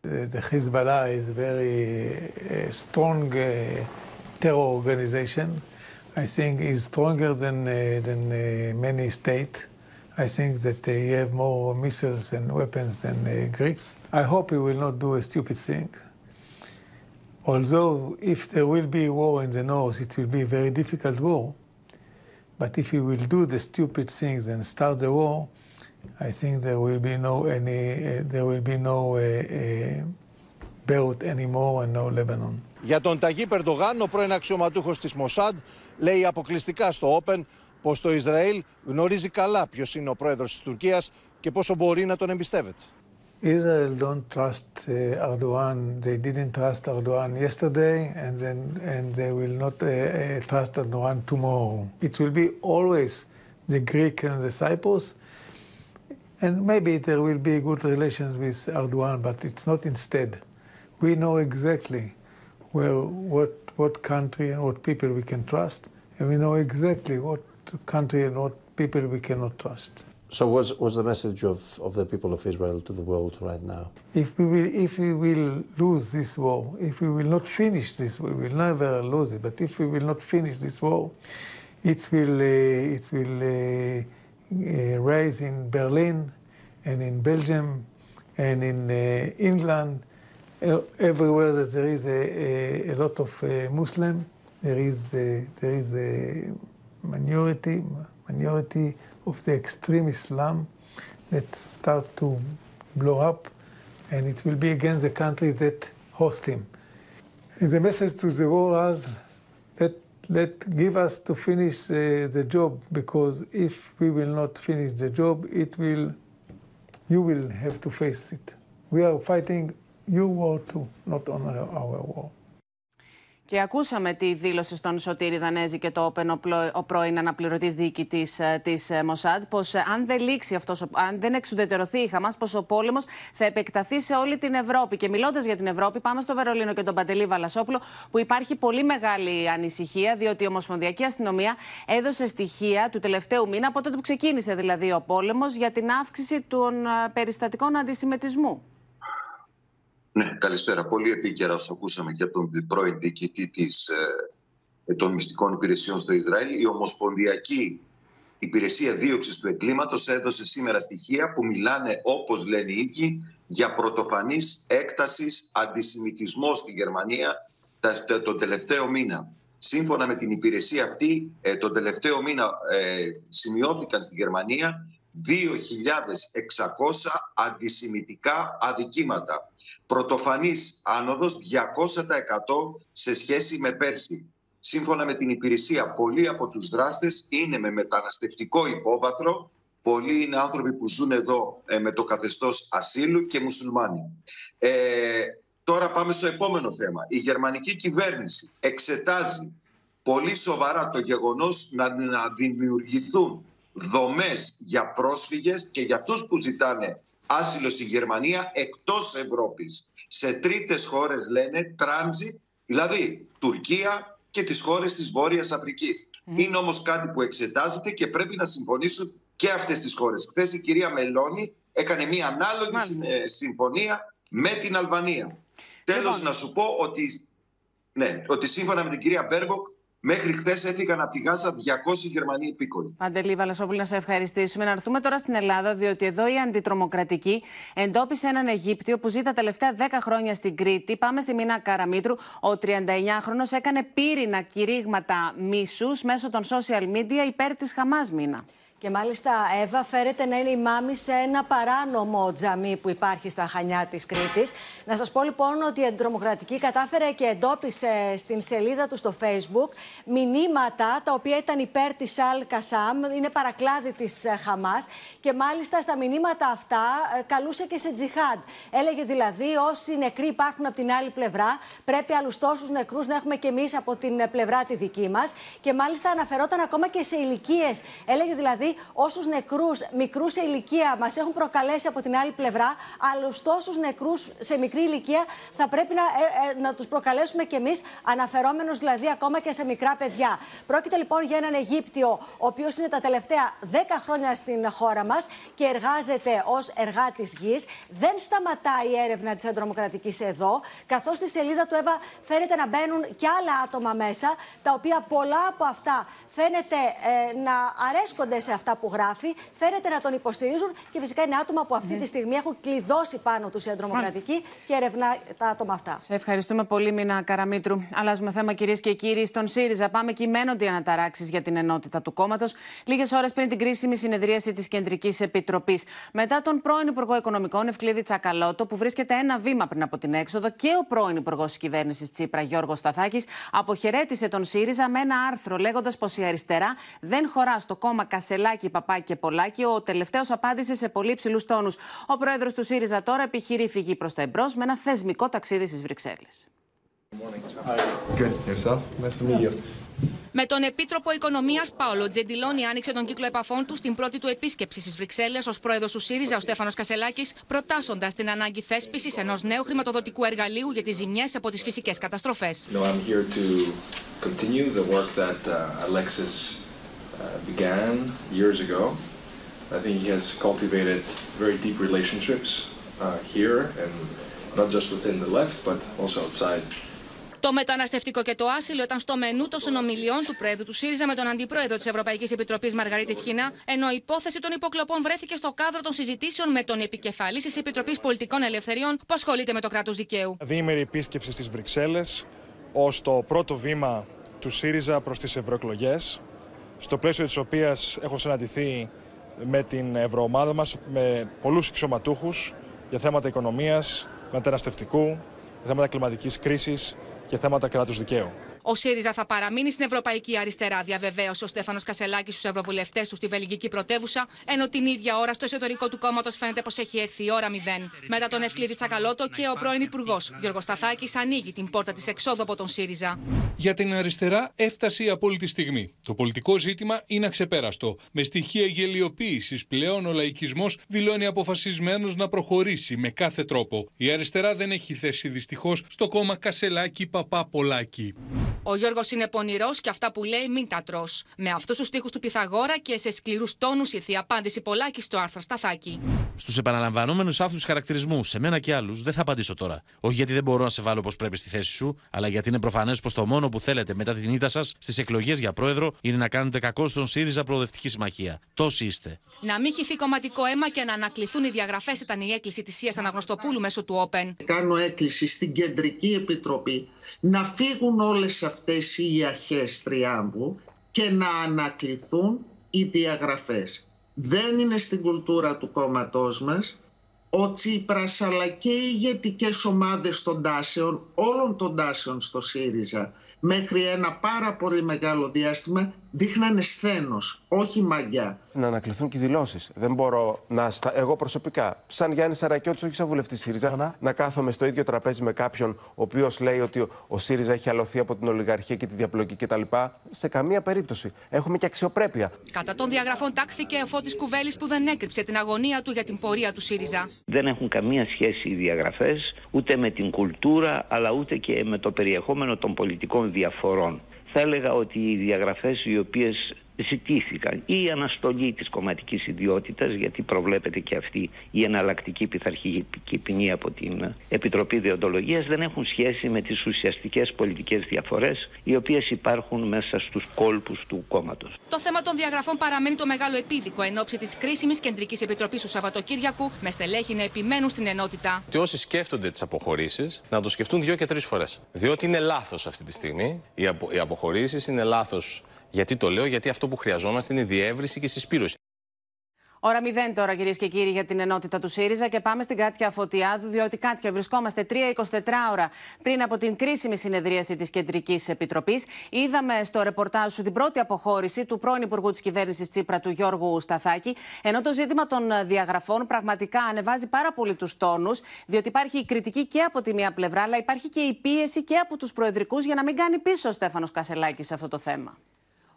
The Hezbollah is a very strong terror organization. I think is stronger than, than many states. I think that they have more missiles and weapons than the Greeks. I hope he will not do a stupid thing. Although if there will be a war in the north, it will be a very difficult war. But if he will do the stupid things and start the war, I think there will be no any, uh, there will be no uh, uh, Beirut anymore and no Lebanon. Για τον Ταγί Περντογάν, ο πρώην αξιωματούχος της Μοσάντ, λέει αποκλειστικά στο Open πως το Ισραήλ γνωρίζει καλά ποιος είναι ο πρόεδρος της Τουρκίας και πόσο μπορεί να τον εμπιστεύεται. Israel don't trust uh, Erdogan. They didn't trust Erdogan yesterday, and then and they will not uh, uh, trust Erdogan tomorrow. It will be always the Greek and the Cyprus. And maybe there will be good relations with Erdogan, but it's not instead. We know exactly where, what, what country and what people we can trust, and we know exactly what country and what people we cannot trust. So what's, what's the message of, of the people of Israel to the world right now? If we will, if we will lose this war, if we will not finish this, we will never lose it. But if we will not finish this war, it will uh, it will uh, uh, rise in Berlin, and in Belgium, and in uh, England, uh, everywhere that there is a, a, a lot of uh, Muslim, there is a, there is a minority minority of the extreme Islam that start to blow up, and it will be against the countries that host him. And the message to the world is let, give us to finish uh, the job because if we will not finish the job, it will, you will have to face it. We are fighting your war too, not on our, our war. Και ακούσαμε τη δήλωση στον Σωτήρη Δανέζη και το όπεν ο πρώην αναπληρωτής διοικητής της Μοσάντ πως αν δεν λήξει αυτός, αν δεν εξουδετερωθεί η Χαμάς πως ο πόλεμος θα επεκταθεί σε όλη την Ευρώπη. Και μιλώντας για την Ευρώπη πάμε στο Βερολίνο και τον Παντελή Βαλασόπουλο που υπάρχει πολύ μεγάλη ανησυχία διότι η Ομοσπονδιακή Αστυνομία έδωσε στοιχεία του τελευταίου μήνα από τότε που ξεκίνησε δηλαδή ο πόλεμος για την αύξηση των περιστατικών αντισημετισμού. Ναι, καλησπέρα. Πολύ επίκαιρα όσο ακούσαμε και από τον πρώην διοικητή της, ε, των μυστικών υπηρεσιών στο Ισραήλ. Η Ομοσπονδιακή Υπηρεσία Δίωξης του Εγκλήματος έδωσε σήμερα στοιχεία που μιλάνε, όπως λένε οι ίδιοι, για πρωτοφανής έκτασης αντισημιτισμό στη Γερμανία τον τελευταίο μήνα. Σύμφωνα με την υπηρεσία αυτή, ε, τον τελευταίο μήνα ε, σημειώθηκαν στη Γερμανία 2.600 αντισημιτικά αδικήματα. Πρωτοφανής άνοδος 200% σε σχέση με πέρσι. Σύμφωνα με την υπηρεσία, πολλοί από τους δράστες είναι με μεταναστευτικό υπόβαθρο, πολλοί είναι άνθρωποι που ζουν εδώ ε, με το καθεστώς ασύλου και μουσουλμάνοι. Ε, τώρα πάμε στο επόμενο θέμα. Η γερμανική κυβέρνηση εξετάζει πολύ σοβαρά το γεγονός να, να δημιουργηθούν δομές για πρόσφυγες και για αυτούς που ζητάνε άσυλο στη Γερμανία εκτός Ευρώπης. Σε τρίτες χώρες λένε transit, δηλαδή Τουρκία και τις χώρες της Βόρειας Αφρικής. Είναι όμως κάτι που εξετάζεται και πρέπει να συμφωνήσουν και αυτές τις χώρες. Χθες η κυρία Μελώνη έκανε μια ανάλογη ε, συμφωνία με την Αλβανία. Τέλος να σου πω ότι, ναι, ότι σύμφωνα με την κυρία Μπέρμποκ Μέχρι χθες έφυγαν από τη Γάζα 200 Γερμανοί υπήκοοι. Παντελή Βαλασόπουλη, να σε ευχαριστήσουμε. Να έρθουμε τώρα στην Ελλάδα, διότι εδώ η αντιτρομοκρατική εντόπισε έναν Αιγύπτιο που ζει τα τελευταία 10 χρόνια στην Κρήτη. Πάμε στη Μίνα Καραμίτρου. Ο 39χρονο έκανε πύρινα κηρύγματα μίσους μέσω των social media υπέρ της Χαμάς Μίνα. Και μάλιστα, Εύα, φέρεται να είναι η μάμη σε ένα παράνομο τζαμί που υπάρχει στα Χανιά της Κρήτης. Να σας πω λοιπόν ότι η εντρομοκρατική κατάφερε και εντόπισε στην σελίδα του στο Facebook μηνύματα τα οποία ήταν υπέρ της Αλ Κασάμ, είναι παρακλάδι της ε, Χαμάς και μάλιστα στα μηνύματα αυτά ε, καλούσε και σε τζιχάντ. Έλεγε δηλαδή όσοι νεκροί υπάρχουν από την άλλη πλευρά πρέπει άλλους τόσους νεκρούς να έχουμε και εμείς από την ε, πλευρά τη δική μας και μάλιστα αναφερόταν ακόμα και σε ηλικίες. Έλεγε δηλαδή όσους νεκρούς μικρούς σε ηλικία μας έχουν προκαλέσει από την άλλη πλευρά, άλλους τόσους νεκρούς σε μικρή ηλικία θα πρέπει να, ε, ε, να τους προκαλέσουμε κι εμείς, αναφερόμενο δηλαδή ακόμα και σε μικρά παιδιά. Πρόκειται λοιπόν για έναν Αιγύπτιο, ο οποίος είναι τα τελευταία 10 χρόνια στην χώρα μας και εργάζεται ως εργάτης γης. Δεν σταματάει η έρευνα της αντρομοκρατική εδώ, καθώς στη σελίδα του Εύα φαίνεται να μπαίνουν και άλλα άτομα μέσα, τα οποία πολλά από αυτά φαίνεται ε, να αρέσκονται σε αυτά που γράφει, φαίνεται να τον υποστηρίζουν και φυσικά είναι άτομα που αυτή τη στιγμή έχουν κλειδώσει πάνω του η αντρομοκρατική και ερευνά τα άτομα αυτά. Σε ευχαριστούμε πολύ, Μίνα Καραμίτρου. Αλλάζουμε θέμα, κυρίες και κύριοι. Στον ΣΥΡΙΖΑ πάμε κειμένονται οι αναταράξεις για την ενότητα του κόμματος, λίγες ώρες πριν την κρίσιμη συνεδρίαση της Κεντρικής Επιτροπής. Μετά τον πρώην Υπουργό Οικονομικών, Ευκλήδη Τσακαλώτο, που βρίσκεται ένα βήμα πριν από την έξοδο, και ο πρώην Υπουργός της Κυβέρνησης Τσίπρα, Γιώργος Σταθάκης, αποχαιρέτησε τον ΣΥΡΙΖΑ με ένα άρθρο λέγοντας πως η αριστερά δεν χωρά στο κόμμα Κασελά Μητσοτάκη, Παπάκη και Πολάκη. Ο τελευταίος απάντησε σε πολύ ψηλούς τόνους. Ο πρόεδρος του ΣΥΡΙΖΑ τώρα επιχειρεί φυγή προς τα εμπρός με ένα θεσμικό ταξίδι στις Βρυξέλλες. Good. Yourself? Nice to meet you. Με τον Επίτροπο Οικονομίας Πάολο Τζεντιλόνι άνοιξε τον κύκλο επαφών του στην πρώτη του επίσκεψη στις Βρυξέλλες ως πρόεδρος του ΣΥΡΙΖΑ, ο Στέφανος Κασελάκης, προτάσσοντας την ανάγκη θέσπισης ενός νέου χρηματοδοτικού εργαλείου για τις ζημιές από τις φυσικές καταστροφές. No, began years ago. I think he has cultivated very deep relationships uh, here and not just within the left, but also outside. Το μεταναστευτικό και το άσυλο ήταν στο μενού των συνομιλιών του Πρόεδρου του ΣΥΡΙΖΑ με τον Αντιπρόεδρο της Ευρωπαϊκής Επιτροπής Μαργαρίτης Χίνα, ενώ η υπόθεση των υποκλοπών βρέθηκε στο κάδρο των συζητήσεων με τον επικεφαλής της Επιτροπής Πολιτικών Ελευθεριών που ασχολείται με το κράτος δικαίου. Διήμερη επίσκεψη στις Βρυξέλλες ως το πρώτο βήμα του ΣΥΡΙΖΑ προς τις ευρωεκλογές, στο πλαίσιο της οποίας έχω συναντηθεί με την ευρωομάδα μας, με πολλούς εξωματούχου για θέματα οικονομίας, μεταναστευτικού, για θέματα κλιματικής κρίσης και θέματα κράτους δικαίου. Ο ΣΥΡΙΖΑ θα παραμείνει στην Ευρωπαϊκή Αριστερά, διαβεβαίωσε ο Στέφανος Κασελάκης στους ευρωβουλευτές του στη βελγική πρωτεύουσα, ενώ την ίδια ώρα στο εσωτερικό του κόμματος φαίνεται πως έχει έρθει η ώρα μηδέν. Μετά τον Ευκλήδη Τσακαλώτο και ο πρώην Υπουργός Γιώργος Σταθάκης ανοίγει την πόρτα της εξόδου από τον ΣΥΡΙΖΑ. Για την αριστερά έφτασε η απόλυτη στιγμή. Το πολιτικό ζήτημα είναι αξεπέραστο. Με στοιχεία γελιοποίησης πλέον ο λαϊκισμός δηλώνει αποφασισμένος να προχωρήσει με κάθε τρόπο. Η αριστερά δεν έχει θέση δυστυχώς στο κόμμα Κασελάκη Παπά Πολάκη. Ο Γιώργος είναι πονηρός και αυτά που λέει μην τα τρώ. Με αυτούς τους τοίχου του Πιθαγόρα και σε σκληρούς τόνους ήρθε η απάντηση πολλάκι στο άρθρο Σταθάκη. Στους επαναλαμβανόμενους άφθου χαρακτηρισμούς, σε μένα και άλλους, δεν θα απαντήσω τώρα. Όχι γιατί δεν μπορώ να σε βάλω όπως πρέπει στη θέση σου, αλλά γιατί είναι προφανές πως το μόνο που θέλετε μετά την ήττα σας στις εκλογές για πρόεδρο είναι να κάνετε κακό στον ΣΥΡΙΖΑ Προοδευτική Συμμαχία. Τόσοι είστε. Να μην χυθεί κομματικό αίμα και να ανακληθούν οι διαγραφές ήταν η έκκληση της Σίας Αναγνωστοπούλου μέσω του Open. Κάνω έκκληση στην Κεντρική Επιτροπή να φύγουν όλες αυτές οι αρχές τριάμβου και να ανακληθούν οι διαγραφές. Δεν είναι στην κουλτούρα του κόμματός μας ο Τσίπρας αλλά και οι ηγετικές ομάδες των τάσεων, όλων των τάσεων στο ΣΥΡΙΖΑ μέχρι ένα πάρα πολύ μεγάλο διάστημα δείχνανε σθένος, όχι μαγιά. Να ανακληθούν και οι δηλώσεις. Δεν μπορώ να. Στα... Εγώ προσωπικά, σαν Γιάννης Σαρακιώτης, όχι σαν βουλευτής ΣΥΡΙΖΑ, να, να κάθομαι στο ίδιο τραπέζι με κάποιον ο οποίος λέει ότι ο ΣΥΡΙΖΑ έχει αλωθεί από την ολιγαρχία και τη διαπλοκή κτλ. Σε καμία περίπτωση. Έχουμε και αξιοπρέπεια. Κατά των διαγραφών τάχθηκε ο Φώτης Κουβέλης που δεν έκρυψε την αγωνία του για την πορεία του ΣΥΡΙΖΑ. Δεν έχουν καμία σχέση οι διαγραφές ούτε με την κουλτούρα αλλά ούτε και με το περιεχόμενο των πολιτικών διαφορών. Θα έλεγα ότι οι διαγραφές οι οποίες ζητήθηκαν ή η αναστολή της κομματικής ιδιότητας γιατί προβλέπεται και αυτή η εναλλακτική πειθαρχική ποινή από την Επιτροπή Διοντολογίας δεν έχουν σχέση με τις ουσιαστικές πολιτικές διαφορές οι οποίες υπάρχουν μέσα στους κόλπους του κόμματος. Το θέμα των διαγραφών παραμένει το μεγάλο επίδικο εν ώψη της κρίσιμης Κεντρικής Επιτροπής του Σαββατοκύριακου με στελέχη να επιμένουν στην ενότητα. Και όσοι σκέφτονται τις αποχωρήσεις να το σκεφτούν δύο και τρεις φορές. Διότι είναι λάθος αυτή τη στιγμή. Οι, απο, οι αποχωρήσεις είναι λάθος γιατί το λέω, γιατί αυτό που χρειαζόμαστε είναι διεύρυνση και συσπήρωση. Ώρα 0 τώρα, κυρίες και κύριοι, για την ενότητα του ΣΥΡΙΖΑ και πάμε στην Κάτια Φωτιάδου, διότι Κάτια βρισκόμαστε 3-24 ώρα πριν από την κρίσιμη συνεδρίαση της Κεντρικής Επιτροπής. Είδαμε στο ρεπορτάζ σου την πρώτη αποχώρηση του πρώην Υπουργού της Κυβέρνησης Τσίπρα, του Γιώργου Σταθάκη. Ενώ το ζήτημα των διαγραφών πραγματικά ανεβάζει πάρα πολύ τους τόνους, διότι υπάρχει η κριτική και από τη μία πλευρά, αλλά υπάρχει και η πίεση και από τους προεδρικούς για να μην κάνει πίσω ο Στέφανος Κασελάκης σε αυτό το θέμα.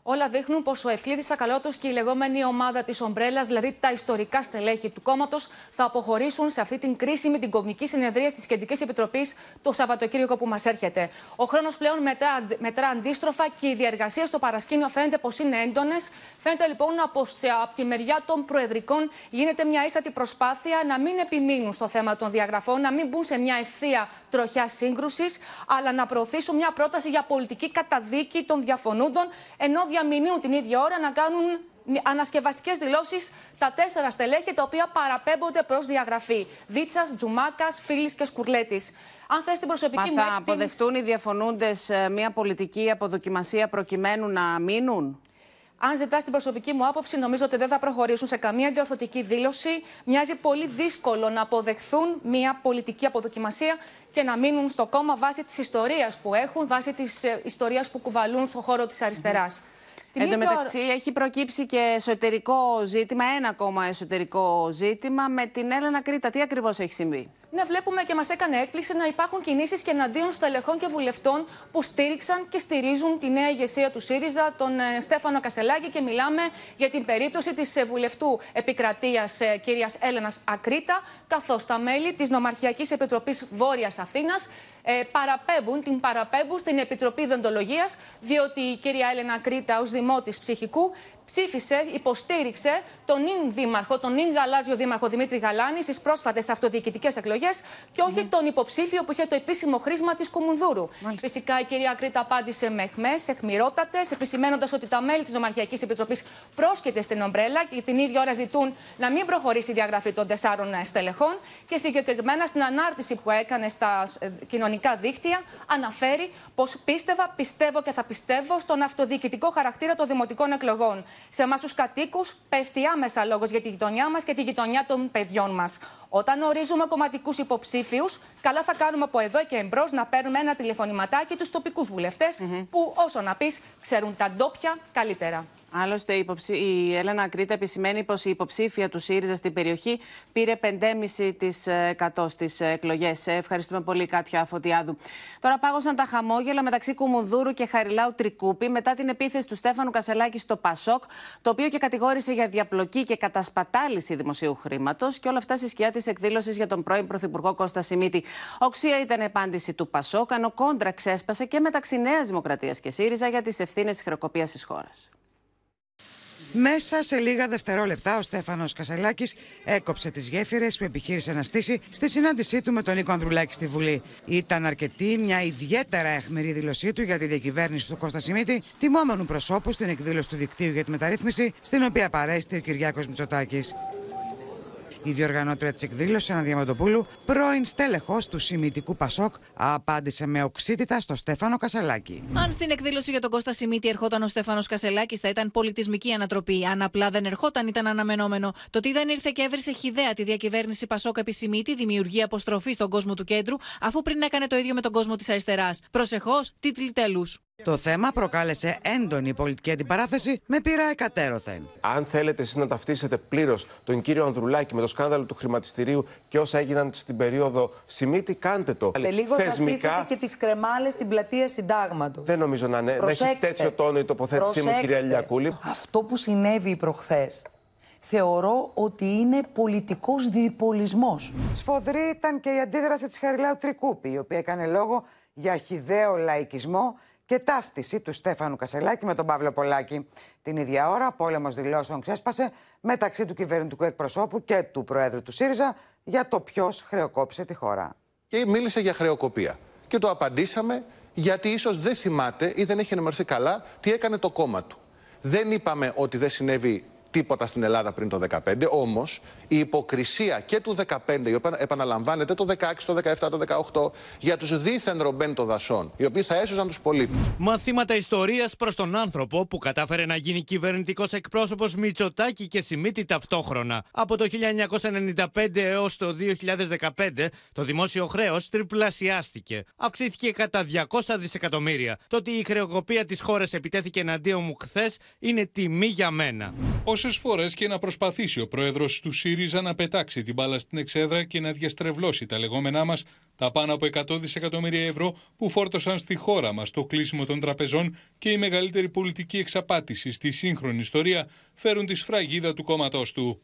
Όλα δείχνουν πως ο Ευκλήδης Ακαλώτος και η λεγόμενη ομάδα της Ομπρέλας, δηλαδή τα ιστορικά στελέχη του κόμματος, θα αποχωρήσουν σε αυτή την κρίσιμη, την κομβική συνεδρία της Κεντρικής Επιτροπής το Σαββατοκύριακο που μας έρχεται. Ο χρόνος πλέον μετρά, μετρά αντίστροφα και οι διαργασίες στο παρασκήνιο φαίνεται πως είναι έντονες. Φαίνεται λοιπόν από, από τη μεριά των Προεδρικών γίνεται μια ίστατη προσπάθεια να μην επιμείνουν στο θέμα των διαγραφών, να μην μπουν σε μια ευθεία τροχιά σύγκρουσης, αλλά να προωθήσουν μια πρόταση για πολιτική καταδίκη των διαφωνούντων, ενώ διαμηνύουν την ίδια ώρα να κάνουν ανασκευαστικές δηλώσεις τα τέσσερα στελέχη τα οποία παραπέμπονται προς διαγραφή. Βίτσας, Τζουμάκας, Φίλης και Σκουρλέτης. Αν θες την προσωπική Μα θα αποδεχτούν οι διαφωνούντες μια πολιτική αποδοκιμασία προκειμένου να μείνουν; Αν ζητάς την προσωπική μου άποψη, νομίζω ότι δεν θα προχωρήσουν σε καμία διορθωτική δήλωση. Μοιάζει πολύ δύσκολο να αποδεχθούν μια πολιτική αποδοκιμασία και να μείνουν στο κόμμα βάσει της ιστορίας που έχουν, βάσει της ιστορίας που κουβαλούν στον χώρο της αριστεράς. Την Εν τω μεταξύ, ώρα... έχει προκύψει και εσωτερικό ζήτημα, ένα ακόμα εσωτερικό ζήτημα με την Έλενα Κρήτα. Τι ακριβώς έχει συμβεί; Ναι, βλέπουμε και μας έκανε έκπληξη να υπάρχουν κινήσεις και εναντίον στελεχών και βουλευτών που στήριξαν και στηρίζουν τη νέα ηγεσία του ΣΥΡΙΖΑ, τον ε, Στέφανο Κασελάκη. Και μιλάμε για την περίπτωση της ε, βουλευτού επικρατείας ε, κυρίας Έλενας Ακρίτα, καθώς τα μέλη της Νομαρχιακής Επιτροπής Βόρειας Αθήνας ε, παραπέμπουν, την παραπέμπουν στην Επιτροπή Δοντολογίας, διότι η κυρία Έλενα Κρήτα, ως δημότης ψυχικού, ψήφισε, υποστήριξε τον νυν δήμαρχο, τον νυν γαλάζιο δήμαρχο Δημήτρη Γαλάνη στις πρόσφατες αυτοδιοικητικές εκλογές και όχι τον υποψήφιο που είχε το επίσημο χρήσμα της Κουμουνδούρου. Φυσικά η κυρία Κρήτα απάντησε με εχμές, εχμηρότατες, επισημένοντας ότι τα μέλη της Νομαρχιακής Επιτροπής πρόσκειται στην ομπρέλα και την ίδια ώρα ζητούν να μην προχωρήσει η διαγραφή των τεσσάρων στελεχών και συγκεκριμένα στην ανάρτηση που έκανε στα ε, κοινωνικά δίκτυα αναφέρει πως πίστευα, πιστεύω και θα πιστεύω στον αυτοδιοικητικό χαρακτήρα των δημοτικών εκλογών. Σε εμάς τους κατοίκους πέφτει άμεσα λόγος για τη γειτονιά μας και τη γειτονιά των παιδιών μας. Όταν ορίζουμε κομματικούς υποψήφιους, καλά θα κάνουμε από εδώ και εμπρός να παίρνουμε ένα τηλεφωνηματάκι τους τοπικούς βουλευτές, που όσο να πεις ξέρουν τα ντόπια καλύτερα. Άλλωστε, η, υποψη... η Έλενα Κρήτα επισημαίνει πως η υποψήφια του ΣΥΡΙΖΑ στην περιοχή πήρε 5,5% στι εκλογές. Ευχαριστούμε πολύ, Κάτια Φωτιάδου. Τώρα πάγωσαν τα χαμόγελα μεταξύ Κουμουνδούρου και Χαριλάου Τρικούπη μετά την επίθεση του Στέφανου Κασελάκη στο Πασόκ, το οποίο και κατηγόρησε για διαπλοκή και κατασπατάληση δημοσίου χρήματος. Και όλα αυτά στη σκιά της εκδήλωσης για τον πρώην Πρωθυπουργό Κώστα Σιμίτη. Οξία ήταν επάντηση του Πασόκ, ενώ κόντρα ξέσπασε και μεταξύ Νέας Δημοκρατίας και ΣΥΡΙΖΑ για τις ευθύνες της χρεοκοπίας της χώρας. Μέσα σε λίγα δευτερόλεπτα, ο Στέφανος Κασελάκης έκοψε τις γέφυρες που επιχείρησε να στήσει στη συνάντησή του με τον Νίκο Ανδρουλάκη στη Βουλή. Ήταν αρκετή μια ιδιαίτερα αιχμηρή δήλωσή του για τη διακυβέρνηση του Κώστα Σιμίτη, τιμόμενου προσώπου στην εκδήλωση του δικτύου για τη μεταρρύθμιση, στην οποία παρέστη ο Κυριάκος Μητσοτάκης. Η διοργανώτρια της εκδήλωσης, Ανna Διαμαντοπούλου, πρώην στέλεχος του Σιμητικού Πασόκ, απάντησε με οξύτητα στο Στέφανο Κασελάκη. Αν στην εκδήλωση για τον Κώστα Σιμίτη ερχόταν ο Στέφανος Κασελάκης, θα ήταν πολιτισμική ανατροπή. Αν απλά δεν ερχόταν, ήταν αναμενόμενο. Το τι δεν ήρθε και έβρισε χιδέα τη διακυβέρνηση Πασόκ επί Σιμίτη δημιουργεί αποστροφή στον κόσμο του κέντρου, αφού πριν έκανε το ίδιο με τον κόσμο της αριστεράς. Προσεχώς, τίτλοι τέλους. Το θέμα προκάλεσε έντονη πολιτική αντιπαράθεση με πείρα εκατέρωθεν. Αν θέλετε εσείς να ταυτίσετε πλήρως τον κύριο Ανδρουλάκη με το σκάνδαλο του χρηματιστηρίου και όσα έγιναν στην περίοδο Σιμίτη, κάντε το. Σε λίγο Θεσμικά... θα και τις κρεμάλες στην πλατεία Συντάγματος. Δεν νομίζω να, ναι, να έχει τέτοιο τόνο η τοποθέτησή μου, κυρία Λιακούλη. Αυτό που συνέβη προχθές θεωρώ ότι είναι πολιτικός διπολισμός. Σφοδρή ήταν και η αντίδραση της Χαριλάου Τρικούπη, η οποία έκανε λόγο για χιδαίο λαϊκισμό και ταύτιση του Στέφανου Κασελάκη με τον Παύλο Πολάκη. Την ίδια ώρα, πόλεμος δηλώσεων ξέσπασε μεταξύ του κυβερνητικού εκπροσώπου και του Προέδρου του ΣΥΡΙΖΑ για το ποιος χρεοκόπησε τη χώρα. Και μίλησε για χρεοκοπία. Και το απαντήσαμε γιατί ίσως δεν θυμάται ή δεν έχει ενημερωθεί καλά τι έκανε το κόμμα του. Δεν είπαμε ότι δεν συνέβη τίποτα στην Ελλάδα πριν το 2015. Όμως η υποκρισία και του 2015, η οποία επαναλαμβάνεται το 2016, το 2017, το 2018, για τους δίθεν ρομπέν των δασών, οι οποίοι θα έσωζαν τους πολίτες. Μαθήματα ιστορίας προς τον άνθρωπο που κατάφερε να γίνει κυβερνητικός εκπρόσωπος Μητσοτάκη και Σιμίτη ταυτόχρονα. Από το 1995 έως το 2015, το δημόσιο χρέος τριπλασιάστηκε. Αυξήθηκε κατά 200 δισεκατομμύρια. Το ότι η χρεοκοπία της χώρας επιτέθηκε εναντίον μου χθες είναι τιμή για μένα. Όσε φορές και να προσπαθήσει ο πρόεδρος του ΣΥΡΙΖΑ να πετάξει την μπάλα στην εξέδρα και να διαστρεβλώσει τα λεγόμενά μας, τα πάνω από 100 δισεκατομμύρια ευρώ που φόρτωσαν στη χώρα μας το κλείσιμο των τραπεζών και η μεγαλύτερη πολιτική εξαπάτηση στη σύγχρονη ιστορία, φέρουν τη σφραγίδα του κόμματός του.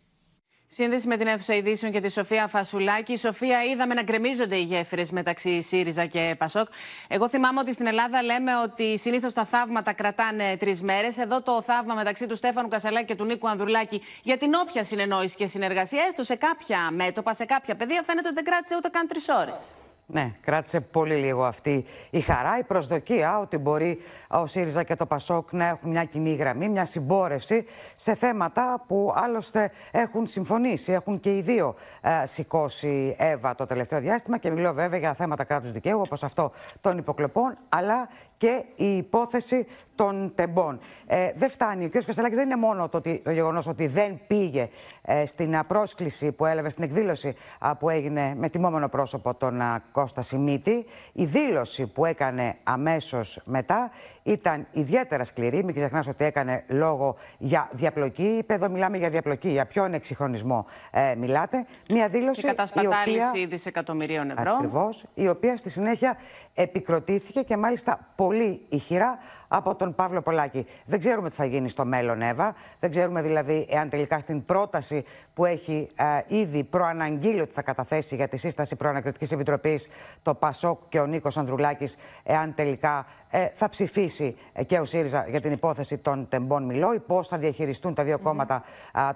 Σύνδεση με την αίθουσα ειδήσεων και τη Σοφία Φασουλάκη. Σοφία, είδαμε να γκρεμίζονται οι γέφυρες μεταξύ ΣΥΡΙΖΑ και ΠΑΣΟΚ. Εγώ θυμάμαι ότι στην Ελλάδα λέμε ότι συνήθως τα θαύματα κρατάνε τρεις μέρες. Εδώ το θαύμα μεταξύ του Στέφανου Κασαλάκη και του Νίκου Ανδρουλάκη για την όποια συνεννόηση και συνεργασία, έστω σε κάποια μέτωπα, σε κάποια πεδία, φαίνεται ότι δεν κράτησε ούτε καν τρεις ώρες. Ναι, κράτησε πολύ λίγο αυτή η χαρά, η προσδοκία ότι μπορεί ο ΣΥΡΙΖΑ και το ΠΑΣΟΚ να έχουν μια κοινή γραμμή, μια συμπόρευση σε θέματα που άλλωστε έχουν συμφωνήσει, έχουν και οι δύο ε, σηκώσει Εύα το τελευταίο διάστημα. Και μιλώ βέβαια για θέματα κράτους δικαίου όπως αυτό των υποκλοπών αλλά και η υπόθεση των τεμπών. Ε, δεν φτάνει. Ο κ. Κασελάκης δεν είναι μόνο το, το γεγονός ότι δεν πήγε ε, στην πρόσκληση που έλαβε στην εκδήλωση που έγινε με τιμόμενο πρόσωπο τον Κώστα Σιμίτη. Η δήλωση που έκανε αμέσως μετά ήταν ιδιαίτερα σκληρή. Μην ξεχνάς ότι έκανε λόγο για διαπλοκή. Είπε εδώ μιλάμε για διαπλοκή. Για ποιον εξυγχρονισμό ε, μιλάτε. Μια δήλωση. Και κατασπατάληση η οποία... δισεκατομμυρίων ευρώ. Ακριβώς. Η οποία στη συνέχεια επικροτήθηκε και μάλιστα πολύ ηχηρά από τον Παύλο Πολάκη. Δεν ξέρουμε τι θα γίνει στο μέλλον, Εύα. Δεν ξέρουμε δηλαδή εάν τελικά στην πρόταση που έχει ε, ήδη προαναγγείλει ότι θα καταθέσει για τη σύσταση προανακριτικής επιτροπής το Πασόκ και ο Νίκος Ανδρουλάκης, εάν τελικά ε, θα ψηφίσει ε, και ο ΣΥΡΙΖΑ για την υπόθεση των τεμπών Μιλόη, πώς θα διαχειριστούν τα δύο κόμματα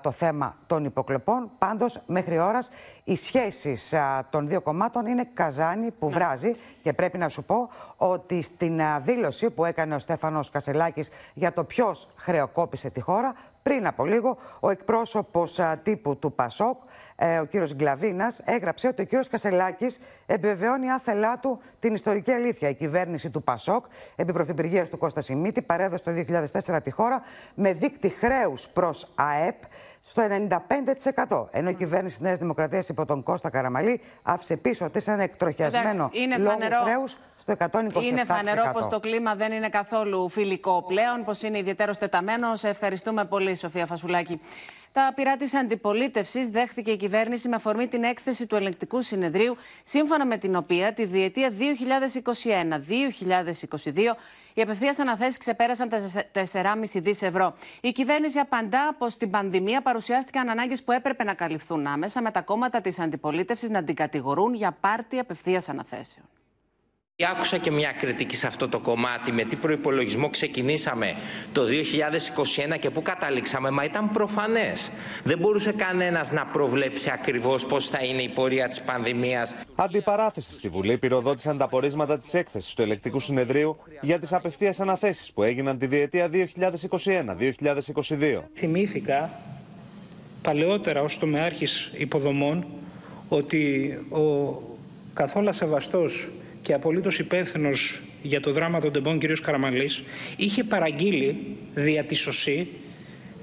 το θέμα των υποκλοπών. Πάντως, μέχρι ώρας οι σχέσεις των δύο κομμάτων είναι καζάνι που ναι. βράζει και πρέπει να σου πω ότι στην δήλωση που έκανε ο Στέφανος Κασελάκης για το ποιος χρεοκόπησε τη χώρα, πριν από λίγο, ο εκπρόσωπος τύπου του ΠΑΣΟΚ, ε, ο κύριος Γκλαβίνας, έγραψε ότι ο κύριος Κασελάκης επιβεβαιώνει άθελά του την ιστορική αλήθεια. Η κυβέρνηση του ΠΑΣΟΚ, επί πρωθυπουργίας του Κώστα Σιμίτη, παρέδωσε το 2004 τη χώρα με δίκτυ χρέους προς ΑΕΠ στο 95%. Ενώ η κυβέρνηση της Νέας Δημοκρατίας υπό τον Κώστα Καραμαλή άφησε πίσω ότι ένα εκτροχιασμένο λόγο χρέους στο 127%. Είναι φανερό πως το κλίμα δεν είναι καθόλου φιλικό πλέον, πως είναι ιδιαίτερος τεταμένος. Σε ευχαριστούμε πολύ, Σοφία Φασουλάκη. Τα πειρά της αντιπολίτευσης δέχτηκε η κυβέρνηση με αφορμή την έκθεση του ελεγκτικού συνεδρίου, σύμφωνα με την οποία τη διετία 2021-2022 οι απευθείας αναθέσεις ξεπέρασαν τα 4,5 δις ευρώ. Η κυβέρνηση απαντά πως στην πανδημία παρουσιάστηκαν ανάγκες που έπρεπε να καλυφθούν άμεσα, με τα κόμματα της αντιπολίτευσης να την κατηγορούν για πάρτι απευθείας αναθέσεων. Άκουσα και μια κριτική σε αυτό το κομμάτι, με τι προϋπολογισμό ξεκινήσαμε το 2021 και πού καταλήξαμε, μα ήταν προφανές. Δεν μπορούσε κανένας να προβλέψει ακριβώς πώς θα είναι η πορεία της πανδημίας. Αντιπαράθεση στη Βουλή πυροδότησαν τα πορίσματα της έκθεσης του Ελεκτικού Συνεδρίου για τις απευθείας αναθέσεις που έγιναν τη διετία 2021-2022. Θυμήθηκα παλαιότερα ως τομεάρχης υποδομών ότι ο καθόλου σεβαστός και απολύτως υπεύθυνος για το δράμα των τεμπών κ. Καραμαλής είχε παραγγείλει δια της σωσή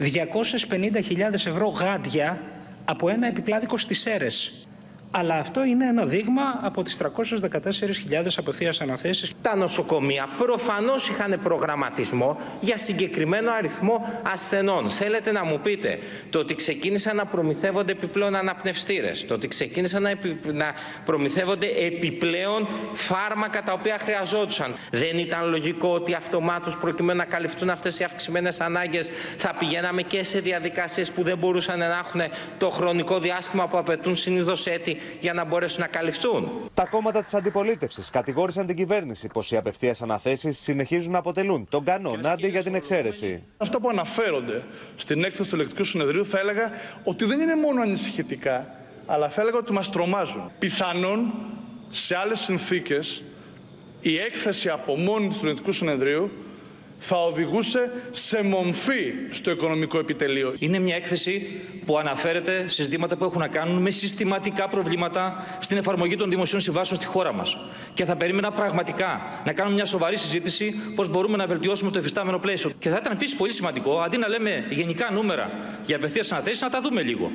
250.000 ευρώ γάντια από ένα επιπλάδικο στις αίρες αλλά αυτό είναι ένα δείγμα από τις 314.000 απευθείας αναθέσεις. Τα νοσοκομεία προφανώς είχαν προγραμματισμό για συγκεκριμένο αριθμό ασθενών. Θέλετε να μου πείτε το ότι ξεκίνησαν να προμηθεύονται επιπλέον αναπνευστήρες, το ότι ξεκίνησαν να, να προμηθεύονται επιπλέον φάρμακα τα οποία χρειαζόντουσαν. Δεν ήταν λογικό ότι αυτομάτως προκειμένου να καλυφθούν αυτές οι αυξημένες ανάγκες θα πηγαίναμε και σε διαδικασίες που δεν μπορούσαν να έχουν το χρονικό διάστημα που απαιτούν συνήθως έτη για να μπορέσουν να καλυφθούν. Τα κόμματα της αντιπολίτευσης κατηγόρησαν την κυβέρνηση πως οι απευθείας αναθέσεις συνεχίζουν να αποτελούν τον κανόνα αντί για την εξαίρεση. Αυτά που αναφέρονται στην έκθεση του Ελεκτικού Συνεδρίου θα έλεγα ότι δεν είναι μόνο ανησυχητικά, αλλά θα έλεγα ότι μας τρομάζουν. Πιθανόν σε άλλες συνθήκες η έκθεση από μόνη του Ελεκτικού Συνεδρίου θα οδηγούσε σε μομφή στο οικονομικό επιτελείο. Είναι μια έκθεση που αναφέρεται σε ζητήματα που έχουν να κάνουν με συστηματικά προβλήματα στην εφαρμογή των δημοσίων συμβάσεων στη χώρα μας. Και θα περίμενα πραγματικά να κάνουμε μια σοβαρή συζήτηση πώς μπορούμε να βελτιώσουμε το εφιστάμενο πλαίσιο. Και θα ήταν επίσης πολύ σημαντικό, αντί να λέμε γενικά νούμερα για απευθείας αναθέσεις, να τα δούμε λίγο.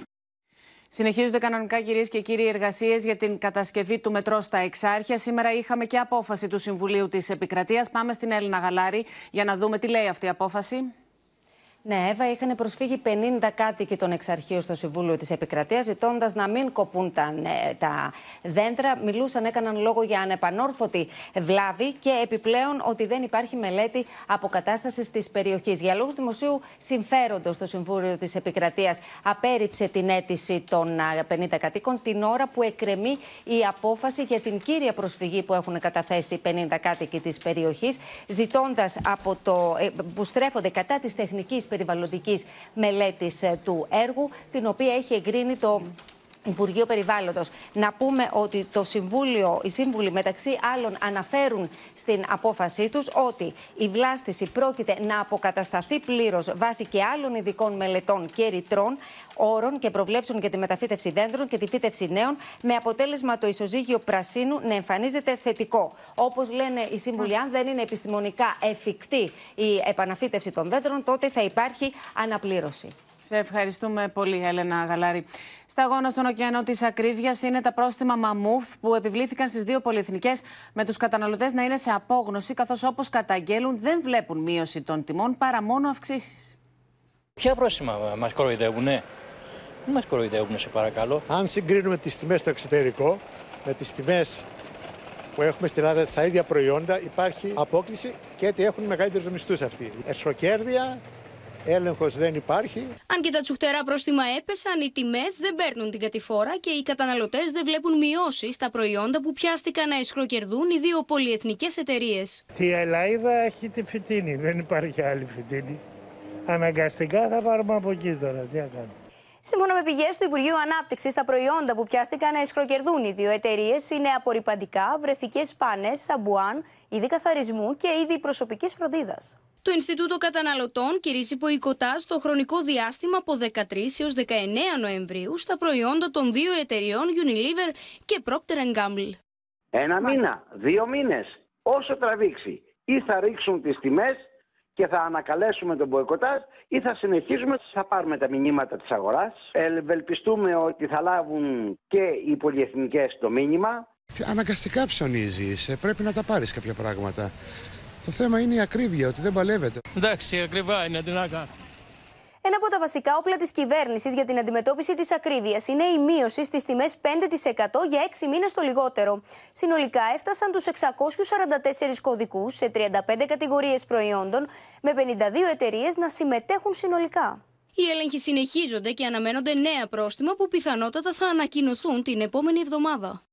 Συνεχίζονται κανονικά, κυρίες και κύριοι, εργασίες για την κατασκευή του μετρό στα Εξάρχεια. Σήμερα είχαμε και απόφαση του Συμβουλίου της Επικρατείας. Πάμε στην Έλληνα Γαλάρη για να δούμε τι λέει αυτή η απόφαση. Ναι, Εύα, είχαν προσφύγει 50 κάτοικοι των εξαρχείων στο Συμβούλιο της Επικρατείας, ζητώντας να μην κοπούν τα, ναι, τα δέντρα. Μιλούσαν, έκαναν λόγο για ανεπανόρθωτη βλάβη και επιπλέον ότι δεν υπάρχει μελέτη αποκατάστασης της περιοχής. Για λόγους δημοσίου συμφέροντος, το Συμβούλιο της Επικρατείας απέρριψε την αίτηση των 50 κατοίκων την ώρα που εκκρεμεί η απόφαση για την κύρια προσφυγή που έχουν καταθέσει 50 κάτοικοι της περιοχής, ζητώντας από το. Ε, που στρέφονται κατά της τεχνικής περιβαλλοντικής μελέτης ε, του έργου, την οποία έχει εγκρίνει το Υπουργείο Περιβάλλοντος. Να πούμε ότι το Συμβούλιο, οι σύμβουλοι μεταξύ άλλων αναφέρουν στην απόφασή τους ότι η βλάστηση πρόκειται να αποκατασταθεί πλήρως βάσει και άλλων ειδικών μελετών και ρητρών όρων και προβλέψουν για τη μεταφύτευση δέντρων και τη φύτευση νέων με αποτέλεσμα το ισοζύγιο πρασίνου να εμφανίζεται θετικό. Όπως λένε οι σύμβουλοι, αν δεν είναι επιστημονικά εφικτή η επαναφύτευση των δέντρων, τότε θα υπάρχει αναπλήρωση. Σε ευχαριστούμε πολύ, Έλενα Γαλάρη. Στα αγώνα στον ωκεανό της ακρίβειας είναι τα πρόστιμα Μαμούφ που επιβλήθηκαν στις δύο πολυεθνικές με τους καταναλωτές να είναι σε απόγνωση, καθώς όπως καταγγέλουν δεν βλέπουν μείωση των τιμών παρά μόνο αυξήσεις. Ποια πρόστιμα μας κοροϊδεύουν, Δεν μας κοροϊδεύουν, σε παρακαλώ. Αν συγκρίνουμε τις τιμές στο εξωτερικό με τις τιμές που έχουμε στην Ελλάδα στα ίδια προϊόντα, υπάρχει απόκληση και ότι έχουν μεγαλύτερους μισθούς αυτοί. Εσχροκέρδεια, έλεγχος δεν υπάρχει. Αν και τα τσουχτερά πρόστιμα έπεσαν, οι τιμές δεν παίρνουν την κατηφόρα και οι καταναλωτές δεν βλέπουν μειώσεις στα προϊόντα που πιάστηκαν να εσχροκερδούν οι δύο πολυεθνικές εταιρείες. Τη Ελαίδα έχει τη φυτίνη, δεν υπάρχει άλλη φυτίνη. Αναγκαστικά θα πάρουμε από εκεί τώρα. Τι να κάνουμε. Σύμφωνα με πηγές του Υπουργείου Ανάπτυξης, τα προϊόντα που πιάστηκαν να εσχροκερδούν οι δύο εταιρείες είναι απορριπαντικά, βρεφικές πάνες, σαμπουάν, είδη καθαρισμού και είδη προσωπικής φροντίδας. Το Ινστιτούτο Καταναλωτών κηρύσσει ποικοτάζ το χρονικό διάστημα από 13 έως 19 Νοεμβρίου στα προϊόντα των δύο εταιριών Unilever και Procter Gamble. Ένα μήνα, δύο μήνες, όσο τραβήξει. Ή θα ρίξουν τις τιμές και θα ανακαλέσουμε τον μποϊκοτάζ ή θα συνεχίσουμε, θα πάρουμε τα μηνύματα της αγοράς. Ευελπιστούμε ότι θα λάβουν και οι πολυεθνικές το μήνυμα. Αναγκαστικά ψωνίζεις, ε, πρέπει να τα πάρεις κάποια πράγματα. Το θέμα είναι η ακρίβεια, ότι δεν παλεύεται. Εντάξει, ακριβά είναι, τι να κάνω. Ένα από τα βασικά όπλα της κυβέρνησης για την αντιμετώπιση της ακρίβειας είναι η μείωση στις τιμές 5% για 6 μήνες το λιγότερο. Συνολικά έφτασαν τους 644 κωδικούς σε 35 κατηγορίες προϊόντων, με 52 εταιρείες να συμμετέχουν συνολικά. Οι έλεγχοι συνεχίζονται και αναμένονται νέα πρόστιμα που πιθανότατα θα ανακοινωθούν την επόμενη εβδομάδα.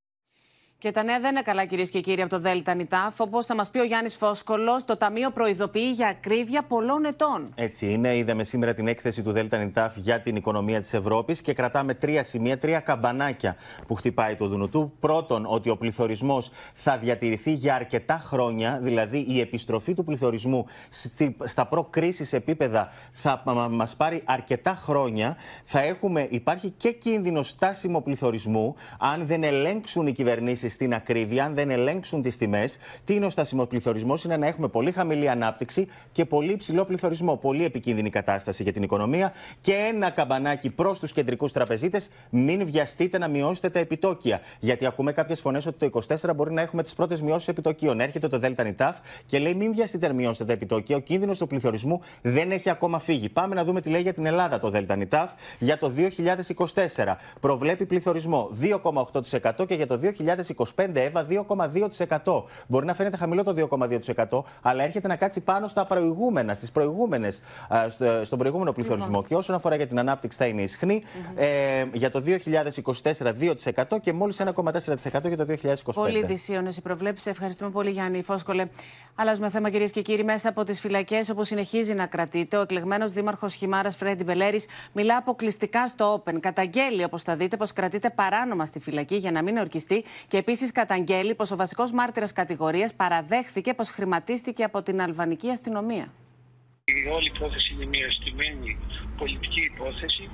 Και τα νέα δεν είναι καλά, κυρίες και κύριοι, από το Δέλτα Νιτάφ. Όπως θα μας πει ο Γιάννης Φόσκολο, το Ταμείο προειδοποιεί για ακρίβεια πολλών ετών. Έτσι είναι. Είδαμε σήμερα την έκθεση του Δέλτα Νιτάφ για την οικονομία της Ευρώπης και κρατάμε τρία σημεία, τρία καμπανάκια που χτυπάει το Δουνουτού. Πρώτον, ότι ο πληθωρισμός θα διατηρηθεί για αρκετά χρόνια, δηλαδή η επιστροφή του πληθωρισμού στα προ-κρίσης επίπεδα θα μας πάρει αρκετά χρόνια. Θα έχουμε, υπάρχει και κίνδυνο στάσιμο πληθωρισμού αν δεν ελέγξουν οι κυβερνήσεις στην ακρίβεια, αν δεν ελέγξουν τις τιμές. Τι είναι ο στασιμοπληθωρισμό, είναι να έχουμε πολύ χαμηλή ανάπτυξη και πολύ υψηλό πληθωρισμό. Πολύ επικίνδυνη κατάσταση για την οικονομία. Και ένα καμπανάκι προς τους κεντρικούς τραπεζίτες, μην βιαστείτε να μειώσετε τα επιτόκια. Γιατί ακούμε κάποιες φωνές ότι το 24 μπορεί να έχουμε τις πρώτες μειώσεις επιτοκίων. Έρχεται το ΔΝΤ και λέει μην βιαστείτε να μειώσετε τα επιτόκια. Ο κίνδυνος του πληθωρισμού δεν έχει ακόμα φύγει. Πάμε να δούμε τι λέει για την Ελλάδα το ΔΝΤ για το 2024. Προβλέπει πληθωρισμό 2,8% και για το 2025 25 έβα 2,2%. Μπορεί να φαίνεται χαμηλό το 2,2%, αλλά έρχεται να κάτσει πάνω στα προηγούμενα, στις προηγούμενες, στον προηγούμενο πληθωρισμό. Και όσον αφορά για την ανάπτυξη, θα είναι ισχνή. Ε, για το 2024 2% και μόλις 1,4% για το 2025. Πολύ δυσίωνες οι προβλέψεις. Ευχαριστούμε πολύ, Γιάννη Φόσκολε. Αλλάζουμε θέμα, κυρίες και κύριοι. Μέσα από τις φυλακές, όπου συνεχίζει να κρατείται, ο εκλεγμένος δήμαρχος Χιμάρας Φρέντι Μπελέρης μιλά αποκλειστικά στο Open. Καταγγέλει, όπως θα δείτε, πως κρατείται παράνομα στη φυλακή για να μην ορκιστεί και επίσης καταγγέλει πως ο βασικός μάρτυρας κατηγορίας παραδέχθηκε πως χρηματίστηκε από την αλβανική αστυνομία. Η όλη υπόθεση είναι μια στημένη πολιτική υπόθεση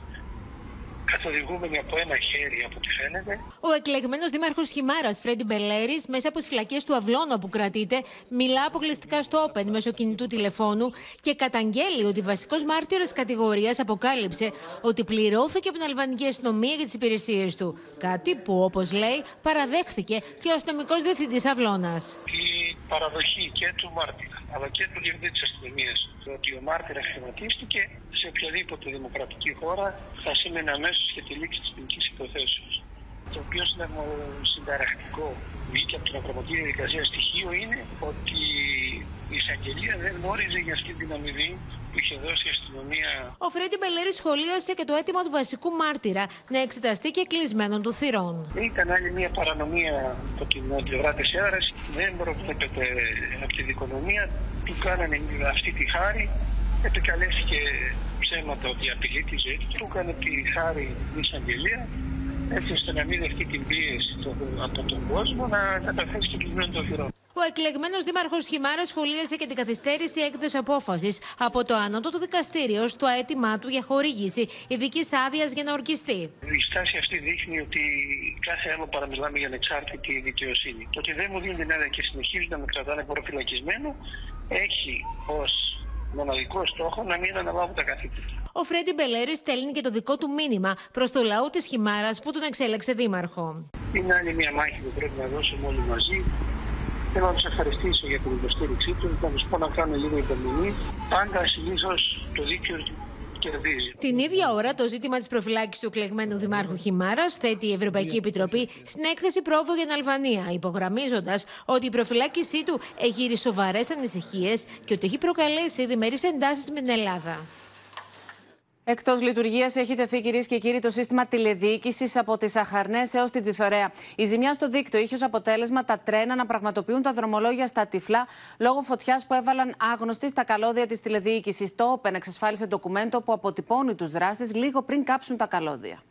καθοδηγούμενοι από ένα χέρι, από ό,τι φαίνεται. Ο εκλεγμένος δήμαρχος Χιμάρας, Φρέντι Μπελέρης, μέσα από τις φυλακές του Αυλώνα που κρατείται, μιλά αποκλειστικά στο Open μέσω κινητού τηλεφώνου και καταγγέλει ότι βασικός μάρτυρας κατηγορίας αποκάλυψε ότι πληρώθηκε από την Αλβανική αστυνομία για τις υπηρεσίες του. Κάτι που, όπως λέει, παραδέχθηκε και ο αστυνομικός διευθυντής Αυλώνας. Η παραδοχή και του μάρτυρα αλλά και του διευθυντή της αστυνομίας ότι ο μάρτυρας χρηματίστηκε σε οποιαδήποτε δημοκρατική χώρα θα σήμαινε αμέσω και τη λήξη της ποινικής υποθέσεως. Το οποίο συνταρακτικό βγήκε από την ακροματική διαδικασία στοιχείο είναι ότι η εισαγγελία δεν γνώριζε για αυτή την αμοιβή που είχε δώσει η αστυνομία. Ο Φρέντι Μπελέρη σχολίασε και το αίτημα του βασικού μάρτυρα να εξεταστεί και κλεισμένων του θυρών. Ήταν άλλη μια παρανομία από την πλευρά της έδρα. Δεν προβλέπεται από τη δικονομία. Του κάνανε αυτή τη χάρη. Επικαλέστηκε ψέματα ότι απειλεί τη ζωή του. Του έκανε τη χάρη η εισαγγελία έτσι ώστε να μην δεχτεί την πίεση από τον κόσμο να καταθέσει και κλεισμένο των θυρών. Ο εκλεγμένος Δήμαρχος Χιμάρας σχολίασε και την καθυστέρηση έκδοση απόφασης από το Ανώτατο Δικαστήριο στο αίτημά του για χορήγηση ειδικής άδειας για να ορκιστεί. Η στάση αυτή δείχνει ότι κάθε άλλο παραμιλάμε για ανεξάρτητη δικαιοσύνη. Το ότι δεν μου δίνει την άδεια και συνεχίζει να με κρατάνε προφυλακισμένο έχει ως μοναδικό στόχο να μην αναλάβουν τα καθήκοντα. Ο Φρέντι Μπελέρη στέλνει και το δικό του μήνυμα προς το λαό της Χιμάρας που τον εξέλεξε δήμαρχο. Είναι άλλη μια μάχη που πρέπει να δώσουμε όλοι μαζί. Θέλω να τους ευχαριστήσω για την υποστήριξή τους, να τους πω να κάνουν λίγο υπομονή. Πάντα συνήθως το δίκαιο κερδίζει. Την ίδια ώρα, το ζήτημα της προφυλάκησης του εκλεγμένου Δημάρχου Χιμάρας θέτει η Ευρωπαϊκή Επιτροπή στην έκθεση πρόοδο για την Αλβανία, υπογραμμίζοντας ότι η προφυλάκησή του εγείρει σοβαρές ανησυχίες και ότι έχει προκαλέσει διμερείς εντάσεις με την Ελλάδα. Εκτός λειτουργίας έχει τεθεί, κυρίες και κύριοι, το σύστημα τηλεδιοίκησης από τις Αχαρνές έως την Τιθωρέα. Η ζημιά στο δίκτυο είχε ως αποτέλεσμα τα τρένα να πραγματοποιούν τα δρομολόγια στα τυφλά λόγω φωτιάς που έβαλαν άγνωστοι στα καλώδια της τηλεδιοίκησης. Το Όπεν εξασφάλισε ντοκουμέντο που αποτυπώνει τους δράστες λίγο πριν κάψουν τα καλώδια.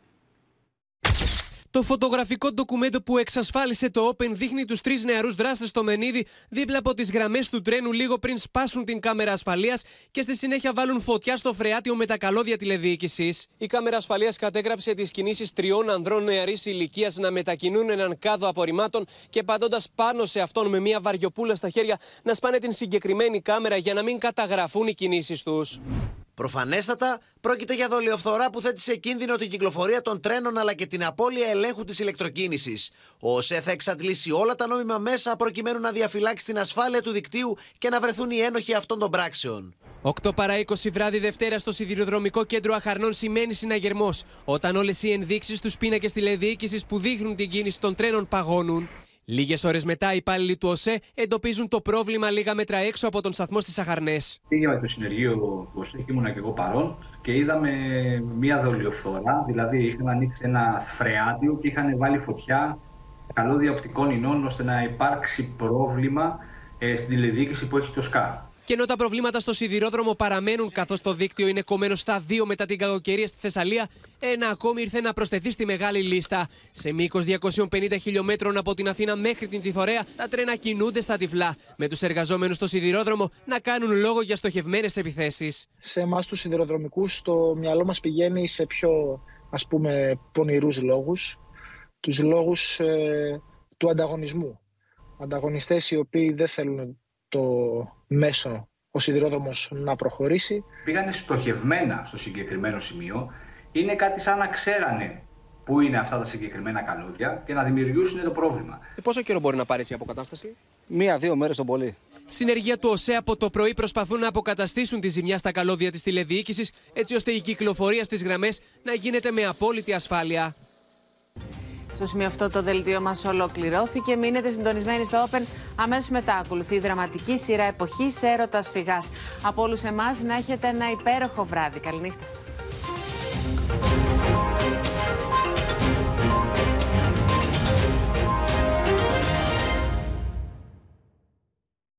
Το φωτογραφικό ντοκουμέντο που εξασφάλισε το Open δείχνει τους τρεις νεαρούς δράστες στο Μενίδη δίπλα από τις γραμμές του τρένου λίγο πριν σπάσουν την κάμερα ασφαλείας και στη συνέχεια βάλουν φωτιά στο φρεάτιο με τα καλώδια τηλεδιοίκησης. Η κάμερα ασφαλείας κατέγραψε τις κινήσεις τριών ανδρών νεαρής ηλικίας να μετακινούν έναν κάδο απορριμμάτων και παντώντα πάνω σε αυτόν με μια βαριοπούλα στα χέρια να σπάνε την συγκεκριμένη κάμερα για να μην καταγραφούν οι κινήσεις τους. Προφανέστατα, πρόκειται για δολιοφθορά που θέτει σε κίνδυνο την κυκλοφορία των τρένων αλλά και την απώλεια ελέγχου της ηλεκτροκίνησης. Ο ΟΣΕ θα εξαντλήσει όλα τα νόμιμα μέσα προκειμένου να διαφυλάξει την ασφάλεια του δικτύου και να βρεθούν οι ένοχοι αυτών των πράξεων. 8 παρά 20 βράδυ Δευτέρα στο Σιδηροδρομικό Κέντρο Αχαρνών σημαίνει συναγερμός, όταν όλες οι ενδείξεις στου πίνακες τηλεδιοίκησης που δείχνουν την κίνηση των τρένων παγώνουν. Λίγες ώρες μετά, οι υπάλληλοι του ΟΣΕ εντοπίζουν το πρόβλημα λίγα μέτρα έξω από τον σταθμό στις Αχαρνές. Πήγαμε το συνεργείο του ΟΣΕ και ήμουνα και εγώ παρόν και είδαμε μία δολιοφθορά. Δηλαδή, είχαν ανοίξει ένα φρεάτιο και είχαν βάλει φωτιά καλώδια οπτικών ινών ώστε να υπάρξει πρόβλημα ε, στην τηλεδιοίκηση που έχει το ΣΚΑ. Και ενώ τα προβλήματα στο σιδηρόδρομο παραμένουν καθώς το δίκτυο είναι κομμένο στα δύο μετά την κακοκαιρία στη Θεσσαλία, ένα ακόμη ήρθε να προσθεθεί στη μεγάλη λίστα. Σε μήκος 250 χιλιόμετρων από την Αθήνα μέχρι την Τιθωρέα, τα τρένα κινούνται στα τυφλά, με τους εργαζόμενους στο σιδηρόδρομο να κάνουν λόγο για στοχευμένες επιθέσεις. Σε εμάς τους σιδηροδρομικούς, το μυαλό μας πηγαίνει σε πιο ας πούμε πονηρούς λόγους. Τους λόγους ε, του ανταγωνισμού. Ανταγωνιστές οι οποίοι δεν θέλουν το μέσο ο σιδηρόδρομος να προχωρήσει. Πήγανε στοχευμένα στο συγκεκριμένο σημείο. Είναι κάτι σαν να ξέρανε πού είναι αυτά τα συγκεκριμένα καλώδια και να δημιουργήσουν το πρόβλημα. Και πόσο καιρό μπορεί να πάρει έτσι η αποκατάσταση, Μία-δύο μέρες το πολύ. Συνεργεία του ΟΣΕ από το πρωί προσπαθούν να αποκαταστήσουν τη ζημιά στα καλώδια της τηλεδιοίκησης, έτσι ώστε η κυκλοφορία στις γραμμές να γίνεται με απόλυτη ασφάλεια. Στο σημείο αυτό το δελτίο μας ολοκληρώθηκε. Μείνετε συντονισμένοι στο Open. Αμέσως μετά ακολουθεί η δραματική σειρά εποχής έρωτας φυγάς. Από όλους εμάς να έχετε ένα υπέροχο βράδυ. Καληνύχτα.